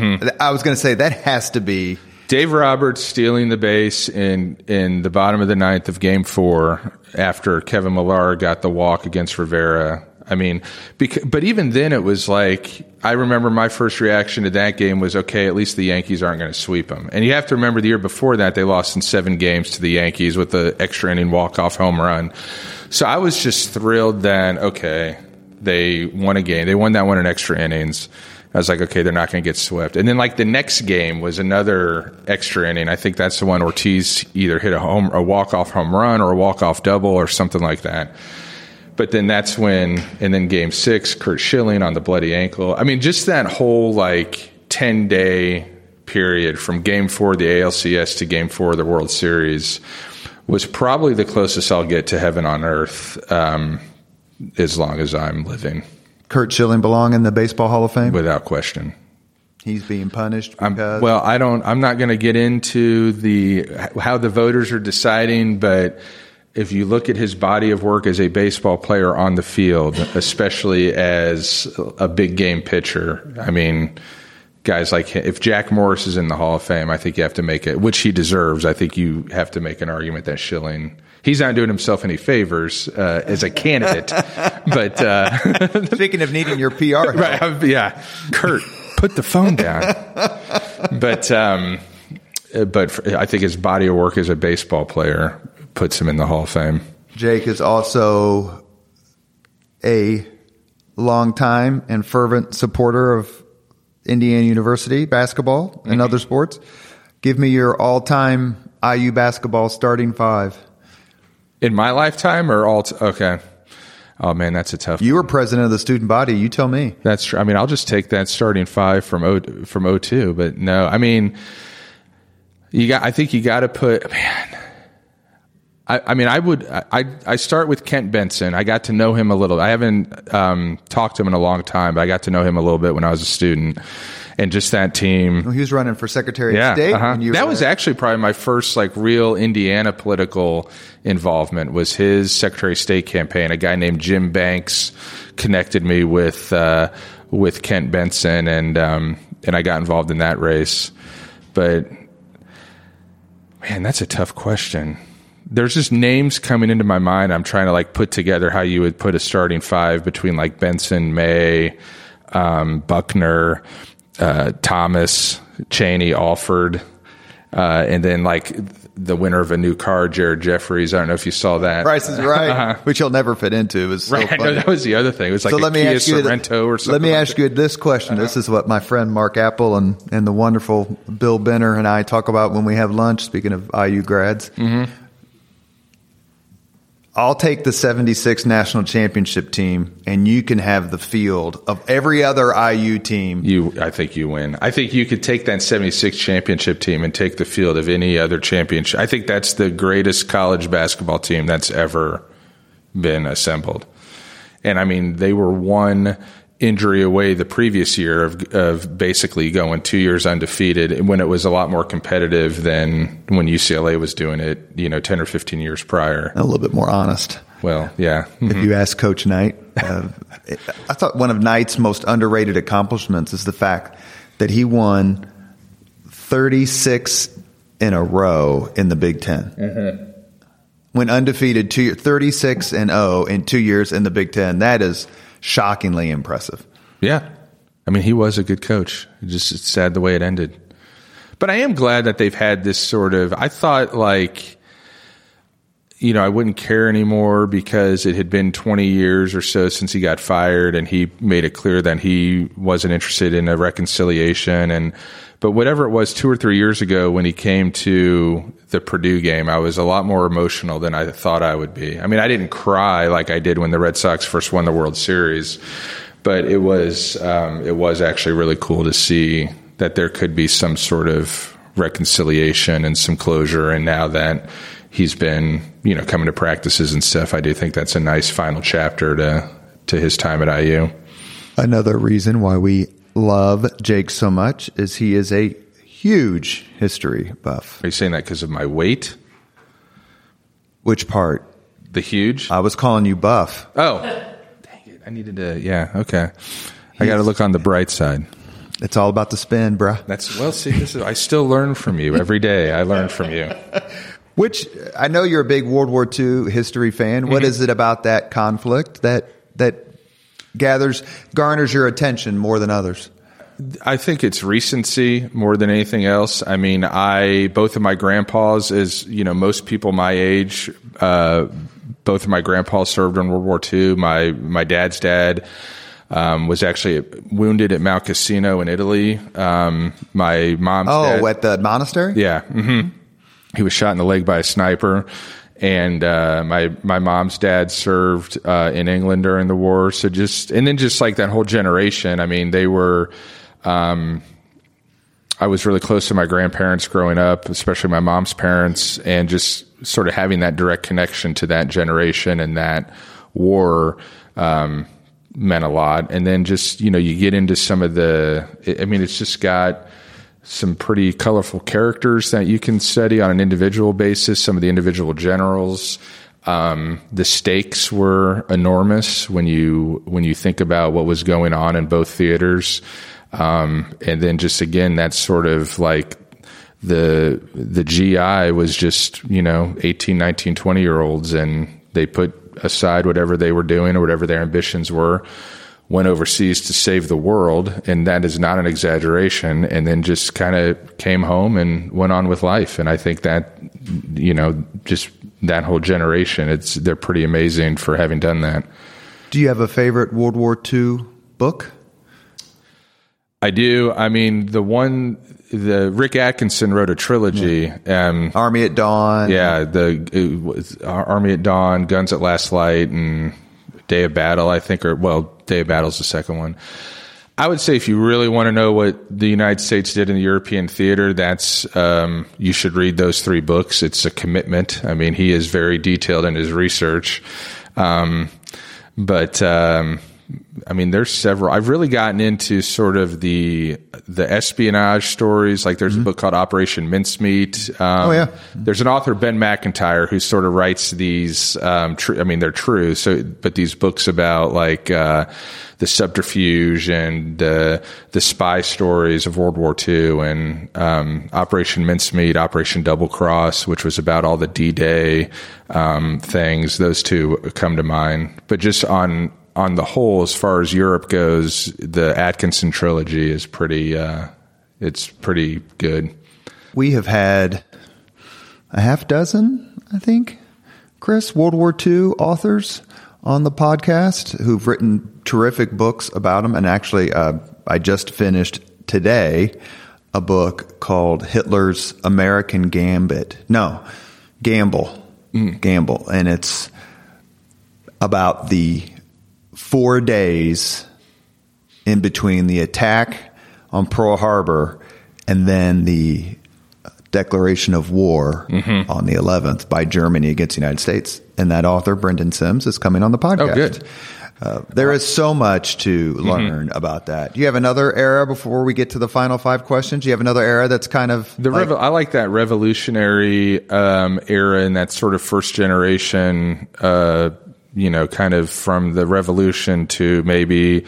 I was going to say that has to be Dave Roberts stealing the base in in the bottom of the ninth of Game Four after Kevin Millar got the walk against Rivera. I mean, bec- but even then, it was like I remember my first reaction to that game was okay. At least the Yankees aren't going to sweep them. And you have to remember the year before that they lost in seven games to the Yankees with the extra inning walk off home run. So I was just thrilled that okay, they won a game. They won that one in extra innings. I was like, okay, they're not going to get swept. And then like the next game was another extra inning. I think that's the one Ortiz either hit a home, a walk off home run or a walk off double or something like that. But then that's when, and then game six, Curt Schilling on the bloody ankle. I mean, just that whole like 10 day period from game four of the ALCS to game four of the World Series was probably the closest I'll get to heaven on earth um, as long as I'm living, Curt Schilling belong in the Baseball Hall of Fame. without question. He's being punished I'm, because well, I don't. I'm not going to get into the how the voters are deciding, but if you look at his body of work as a baseball player on the field, especially as a big game pitcher, I mean, guys like him, if Jack Morris is in the Hall of Fame, I think you have to make it, which he deserves. I think you have to make an argument that Schilling. He's not doing himself any favors uh, as a candidate, but uh, speaking of needing your PR, Right. Yeah. Curt, put the phone down. but um, but I think his body of work as a baseball player puts him in the Hall of Fame. Jake is also a longtime and fervent supporter of Indiana University basketball and other sports. Give me your all-time IU basketball starting five. In my lifetime or all? T- okay. Oh man, that's a tough. You were president of the student body. You tell me. That's true. I mean, I'll just take that starting five from O from O two. But no, I mean, you got. I think you got to put. Man, I, I mean, I would. I I start with Kent Benson. I got to know him a little. I haven't um, talked to him in a long time, but I got to know him a little bit when I was a student, and just that team. He was running for Secretary Yeah, of State. uh-huh. that was there. actually probably my first like real Indiana political involvement. Was his Secretary of State campaign? A guy named Jim Banks connected me with uh, with Kent Benson, and um, and I got involved in that race. But man, that's a tough question. There's just names coming into my mind. I'm trying to like put together how you would put a starting five between like Benson, May, um, Buckner, uh, Thomas, Cheaney, Alford, uh, and then like the winner of a new car, Jared Jeffries. I don't know if you saw that. Price is Right, which you'll never fit into. It was so Uh-huh. Right, funny. that was the other thing. It was like so let me Kia ask you Sorento or something. Let me like ask you this question. This is what my friend Mark Apple and, and the wonderful Bill Benner and I talk about when we have lunch. Speaking of IU grads, Mm-hmm. I'll take the '76 national championship team, and you can have the field of every other IU team. You, I think you win. I think you could take that 76 championship team and take the field of any other championship. I think that's the greatest college basketball team that's ever been assembled. And I mean, they were one injury away the previous year of, of basically going two years undefeated when it was a lot more competitive than when UCLA was doing it, you know, 10 or 15 years prior. A little bit more honest. Well, yeah. If you ask Coach Knight, uh, I thought one of Knight's most underrated accomplishments is the fact that he won 36 in a row in the Big 10 When undefeated, two, 36 and 0 in two years in the Big Ten. That is shockingly impressive. Yeah. I mean, he was a good coach. It just it's sad the way it ended. But I am glad that they've had this sort of. I thought like, you know, I wouldn't care anymore because it had been 20 years or so since he got fired, and he made it clear that he wasn't interested in a reconciliation. And but whatever it was, two or three years ago when he came to the Purdue game, I was a lot more emotional than I thought I would be. I mean, I didn't cry like I did when the Red Sox first won the World Series, but it was um, it was actually really cool to see that there could be some sort of reconciliation and some closure. And now that he's been, you know, coming to practices and stuff, I do think that's a nice final chapter to to his time at IU. Another reason why we love Jake so much is he is a huge history buff. Are you saying that because of my weight? Which part? The huge? I was calling you buff. Oh, dang it! I needed to. Yeah. Okay. I got to look on the bright side. It's all about the spin, bruh. That's well. See, this is, I still learn from you every day. I learn from you. Which I know you're a big World War II history fan. What is it about that conflict that that gathers garners your attention more than others? I think it's recency more than anything else. I mean, I both of my grandpas, as you know, most people my age, uh, both of my grandpas served in World War II. My my dad's dad um, was actually wounded at Mount Cassino in Italy. Um, my mom's Oh, dad, at the monastery? yeah, hmm he was shot in the leg by a sniper. And uh, my my mom's dad served uh, in England during the war. So just and then just like that whole generation. I mean, they were. Um, I was really close to my grandparents growing up, especially my mom's parents, and just sort of having that direct connection to that generation and that war um, meant a lot. And then just you know you get into some of the. I mean, it's just got some pretty colorful characters that you can study on an individual basis. Some of the individual generals. Um, the stakes were enormous when you when you think about what was going on in both theaters, um, and then just again that sort of like the the GI was just you know 18, 19, 20 year olds, and they put aside whatever they were doing or whatever their ambitions were went overseas to save the world, and that is not an exaggeration, and then just kind of came home and went on with life. And I think that, you know, just that whole generation, it's they're pretty amazing for having done that. Do you have a favorite World War II book? I do. I mean, the one, the Rick Atkinson wrote a trilogy. Um, Army at Dawn. yeah, the Army at Dawn, Guns at Last Light, and Day of Battle. I think, or well, Day of Battle is the second one. I would say if you really want to know what the United States did in the European theater, that's um, you should read those three books. It's a commitment. I mean, he is very detailed in his research, um, but um, I mean, there's several. I've really gotten into sort of the the espionage stories. Like there's a book called Operation Mincemeat. Um, Oh, yeah. There's an author Ben Macintyre who sort of writes these. Um, tr- I mean, they're true. So, but these books about like uh, the subterfuge and uh, the spy stories of World War II and um, Operation Mincemeat, Operation Double Cross, which was about all the D-Day um, things. Those two come to mind. But just on on the whole, as far as Europe goes, the Atkinson trilogy is pretty. Uh, it's pretty good. We have had a half dozen, I think, Chris, World War II authors on the podcast who've written terrific books about them. And actually, uh, I just finished today a book called Hitler's American Gambit. No, Gamble. Gamble. And it's about the four days in between the attack on Pearl Harbor and then the declaration of war on the 11th by Germany against the United States. And that author, Brendan Simms, is coming on the podcast. Oh, good. Uh, there is so much to learn about that. Do you have another era before we get to the final five questions? Do you have another era that's kind of The like- revo- I like that revolutionary um, era and that sort of first generation. Uh, you know, kind of from the revolution to maybe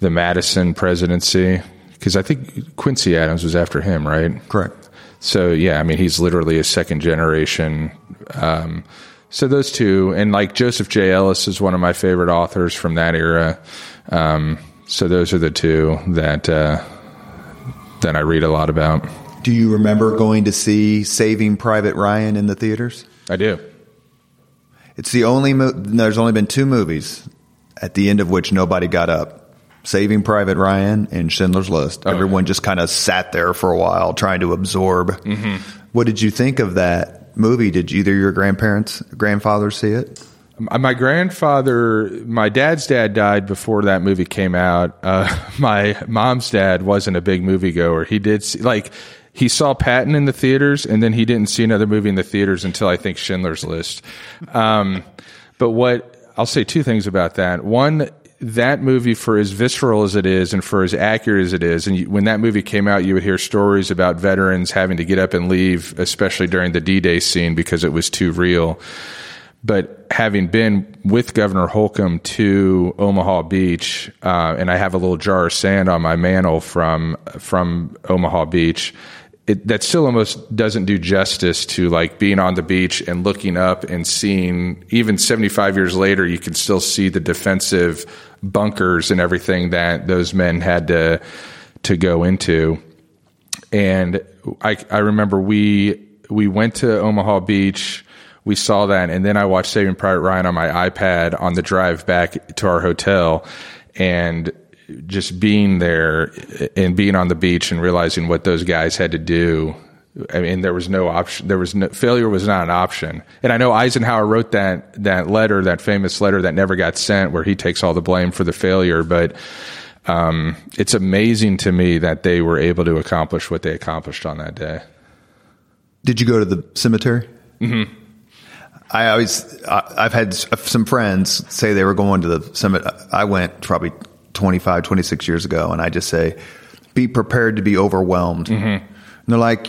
the Madison presidency, because I think Quincy Adams was after him, right? correct? So yeah, I mean, he's literally a second generation. Um, so those two, and like Joseph J. Ellis is one of my favorite authors from that era. Um, so those are the two that uh, that I read a lot about. Do you remember going to see Saving Private Ryan in the theaters? I do. It's the only mo- there's only been two movies at the end of which nobody got up. Saving Private Ryan and Schindler's List. Everyone just kind of sat there for a while trying to absorb. What did you think of that movie? Did either your grandparents, grandfather see it? My my grandfather, my dad's dad died before that movie came out. Uh, my mom's dad wasn't a big moviegoer. He did see, like he saw Patton in the theaters, and then he didn't see another movie in the theaters until I think Schindler's List. Um, but what I'll say two things about that. One, that movie, for as visceral as it is, and for as accurate as it is, and you, when that movie came out, you would hear stories about veterans having to get up and leave, especially during the D-Day scene because it was too real but having been with Governor Holcomb to Omaha Beach, uh, and I have a little jar of sand on my mantle from from Omaha Beach. It, that still almost doesn't do justice to like being on the beach and looking up and seeing even 75 years later you can still see the defensive bunkers and everything that those men had to to go into. And I, I remember we we went to Omaha Beach we saw that, and then I watched Saving Private Ryan on my iPad on the drive back to our hotel, and just being there and being on the beach and realizing what those guys had to do. I mean, there was no option. There was no failure was not an option. And I know Eisenhower wrote that that letter, that famous letter that never got sent, where he takes all the blame for the failure. But um, it's amazing to me that they were able to accomplish what they accomplished on that day. Did you go to the cemetery? Mm-hmm. I always, I've had some friends say they were going to the summit. I went probably 25, 26 years ago, and I just say, be prepared to be overwhelmed. Mm-hmm. And they're like,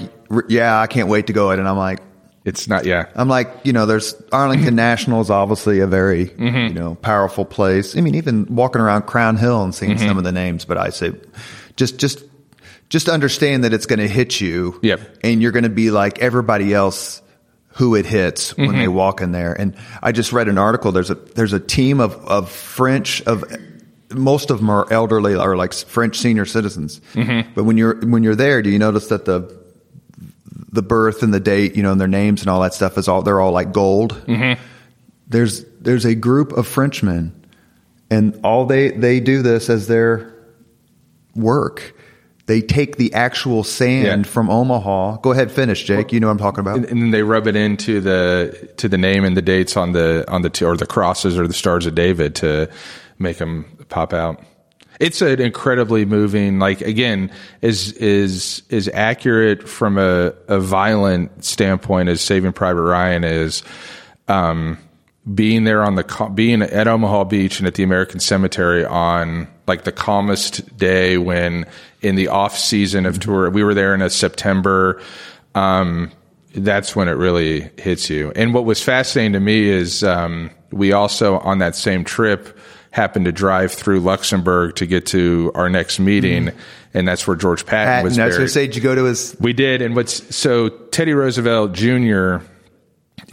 yeah, I can't wait to go. it. And I'm like, it's not, yeah. I'm like, you know, there's Arlington National is obviously a very, mm-hmm. you know, powerful place. I mean, even walking around Crown Hill and seeing mm-hmm. some of the names, but I say, just, just, just understand that it's going to hit you. Yep. And you're going to be like everybody else who it hits when mm-hmm. they walk in there. And I just read an article. There's a there's a team of of French of most of them are elderly or like French senior citizens. Mm-hmm. But when you're when you're there, do you notice that the the birth and the date, you know, and their names and all that stuff is all they're all like gold. Mm-hmm. There's there's a group of Frenchmen, and all they they do this as their work they take the actual sand yeah. from Omaha. Go ahead, finish, Jake. You know what I'm talking about. And, and, then they rub it into the to the name and the dates on the on the t- or the crosses or the stars of David to make them pop out. It's an incredibly moving. Like again, is is is accurate from a, a violent standpoint as Saving Private Ryan is. Um, being there on the being at Omaha Beach and at the American Cemetery on like the calmest day when in the off season of tour we were there in a September um, that's when it really hits you and what was fascinating to me is um, we also on that same trip happened to drive through Luxembourg to get to our next meeting mm. and that's where George Patton, Patton was buried. I was say did you go to his we did and what's so Teddy Roosevelt Jr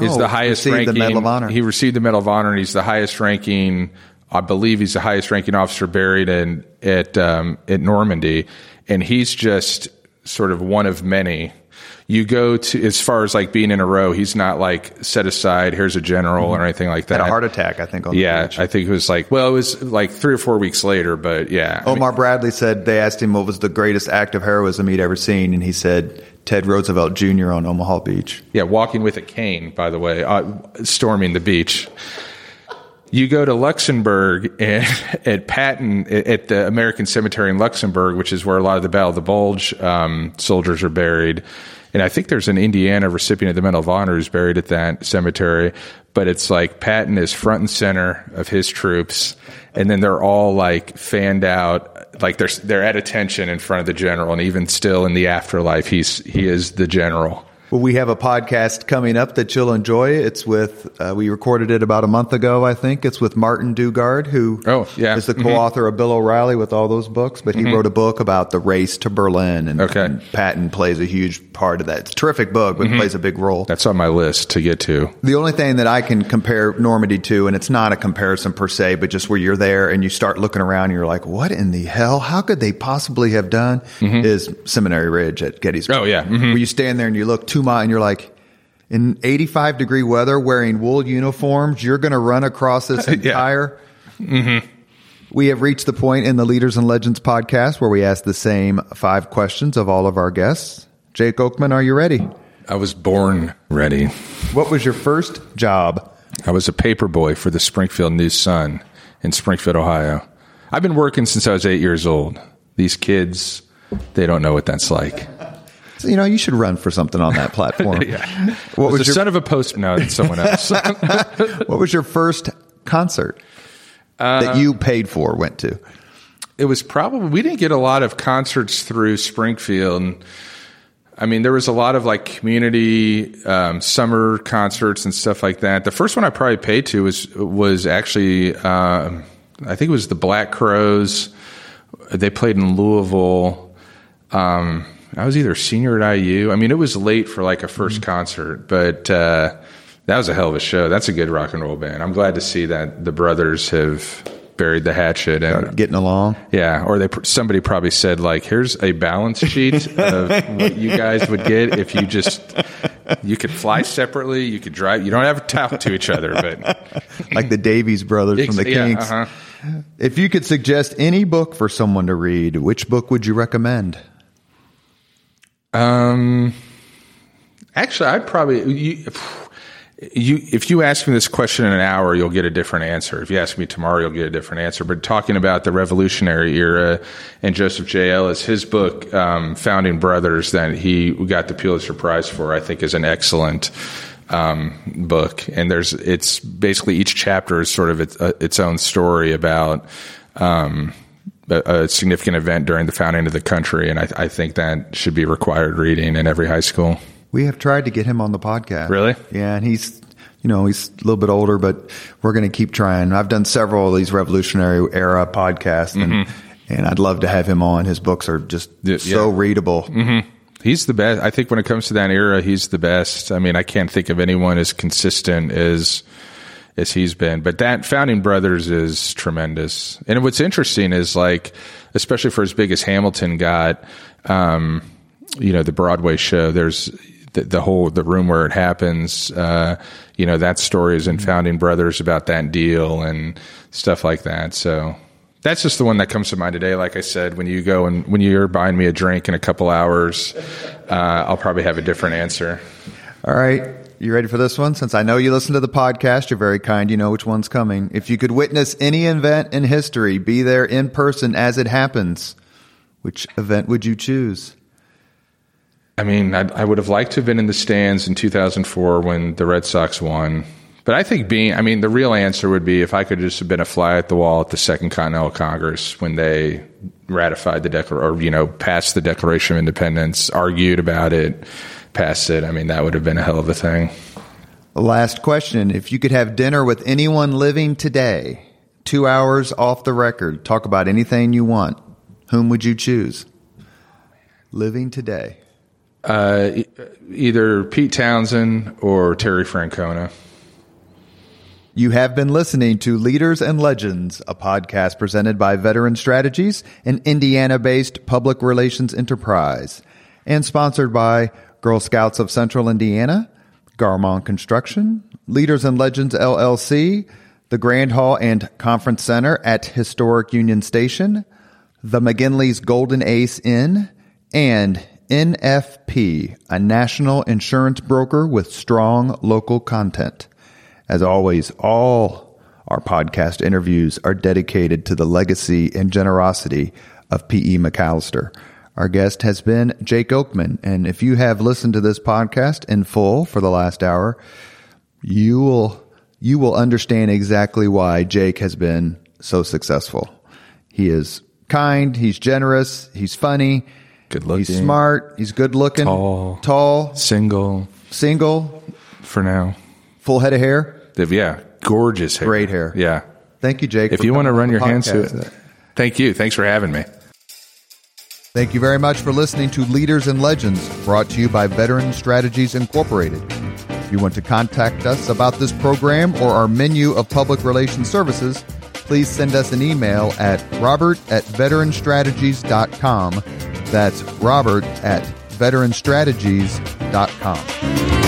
is oh, the highest ranking. The Medal of Honor. He received the Medal of Honor, and he's the highest ranking. I believe he's the highest ranking officer buried in at um, at Normandy, and he's just sort of one of many. You go to as far as like being in a row. He's not like set aside. Here's a general mm-hmm. or anything like that. Had a heart attack, I think. yeah, I think it was like well, it was like three or four weeks later, but yeah. Omar I mean, Bradley said they asked him what was the greatest act of heroism he'd ever seen, and he said Ted Roosevelt Jr. on Omaha Beach. Yeah, walking with a cane, by the way, uh, storming the beach. You go to Luxembourg and at Patton at the American Cemetery in Luxembourg, which is where a lot of the Battle of the Bulge um, soldiers are buried. And I think there's an Indiana recipient of the Medal of Honor who's buried at that cemetery. But it's like Patton is front and center of his troops, and then they're all like fanned out like they're they're at attention in front of the general, and even still in the afterlife, he's he is the general. Well, we have a podcast coming up that you'll enjoy. It's with uh, we recorded it about a month ago, I think. It's with Martin Dugard, who oh, yeah. is the mm-hmm. co-author of Bill O'Reilly with all those books. But he mm-hmm. wrote a book about the race to Berlin, and, okay. and Patton plays a huge part of that. It's a terrific book, but mm-hmm. plays a big role. That's on my list to get to. The only thing that I can compare Normandy to, and it's not a comparison per se, but just where you're there and you start looking around, and you're like, "What in the hell? How could they possibly have done?" Mm-hmm. Is Seminary Ridge at Gettysburg? Oh yeah, mm-hmm. where you stand there and you look two miles, and you're like in 85 degree weather wearing wool uniforms, you're going to run across this entire. yeah. mm-hmm. We have reached the point in the Leaders and Legends podcast where we ask the same five questions of all of our guests. Jake Oakman, are you ready? I was born ready. What was your first job? I was a paper boy for the Springfield News Sun in Springfield, Ohio. I've been working since I was eight years old. These kids, they don't know what that's like. So, you know, you should run for something on that platform. yeah. What was, was your son of a post? No, it's someone else. what was your first concert uh, that you paid for? Went to? It was probably we didn't get a lot of concerts through Springfield. I mean, there was a lot of like community um, summer concerts and stuff like that. The first one I probably paid to was was actually um, I think it was the Black Crowes. They played in Louisville. Um, I was either senior at IU. I mean, it was late for like a 1st concert, but uh, that was a hell of a show. That's a good rock and roll band. I'm glad to see that the brothers have buried the hatchet and Getting along. yeah, or they somebody probably said like, "Here's a balance sheet of what you guys would get if you just you could fly separately, you could drive, you don't have to talk to each other." But Like the Davies brothers from the yeah, Kinks. uh-huh. If you could suggest any book for someone to read, which book would you recommend? Um, actually, I'd probably you, you if you ask me this question in an hour, you'll get a different answer. If you ask me tomorrow, you'll get a different answer. But talking about the Revolutionary era and Joseph J. Ellis, his book um, "Founding Brothers" that he got the Pulitzer Prize for, I think, is an excellent um, book. And there's it's basically each chapter is sort of its, uh, its own story about. Um, a, a significant event during the founding of the country, and I, I think that should be required reading in every high school. We have tried to get him on the podcast. Really? Yeah, and he's you know he's a little bit older, but we're going to keep trying. I've done several of these Revolutionary era podcasts, and and I'd love to have him on. His books are just Mm-hmm. Yeah, so readable. He's the best. I think when it comes to that era, he's the best. I mean, I can't think of anyone as consistent as as he's been. But that Founding Brothers is tremendous. And what's interesting is like, especially for as big as Hamilton got, um, you know, the Broadway show. There's the, the whole the room where it happens. Uh, you know, that story is in Founding Brothers about that deal and stuff like that. So. That's just the one that comes to mind today. Like I said, when you go and when you're buying me a drink in a couple hours, uh, I'll probably have a different answer. All right. You ready for this one? Since I know you listen to the podcast, you're very kind. You know which one's coming. If you could witness any event in history, be there in person as it happens, which event would you choose? I mean, I, I would have liked to have been in the stands in 2004 when the Red Sox won. But I think being, I mean, the real answer would be if I could just have been a fly at the wall at the Second Continental Congress when they ratified the declaration, or, you know, passed the Declaration of Independence, argued about it, passed it. I mean, that would have been a hell of a thing. Last question. If you could have dinner with anyone living today, two hours off the record, talk about anything you want, whom would you choose? Living today. Uh, e- either Pete Townshend or Terry Francona. You have been listening to Leaders and Legends, a podcast presented by Veteran Strategies, an Indiana based public relations enterprise, and sponsored by Girl Scouts of Central Indiana, Garmong Construction, Leaders and Legends LLC, the Grand Hall and Conference Center at Historic Union Station, the McGinley's Golden Ace Inn, and NFP, a national insurance broker with strong local content. As always, all our podcast interviews are dedicated to the legacy and generosity of P.E. MacAllister. Our guest has been Jake Oakman, and if you have listened to this podcast in full for the last hour, you will you will understand exactly why Jake has been so successful. He is kind, he's generous, he's funny, Good looking. he's smart, he's good looking, Tall. tall, Single single, for now. full head of hair. Yeah, gorgeous hair. Great hair. Yeah. Thank you, Jake. If you want to run your hands through it. Thank you. Thanks for having me. Thank you very much for listening to Leaders and Legends, brought to you by Veteran Strategies Incorporated. If you want to contact us about this program or our menu of public relations services, please send us an email at robert at veteranstrategies.com. That's robert at veteranstrategies.com.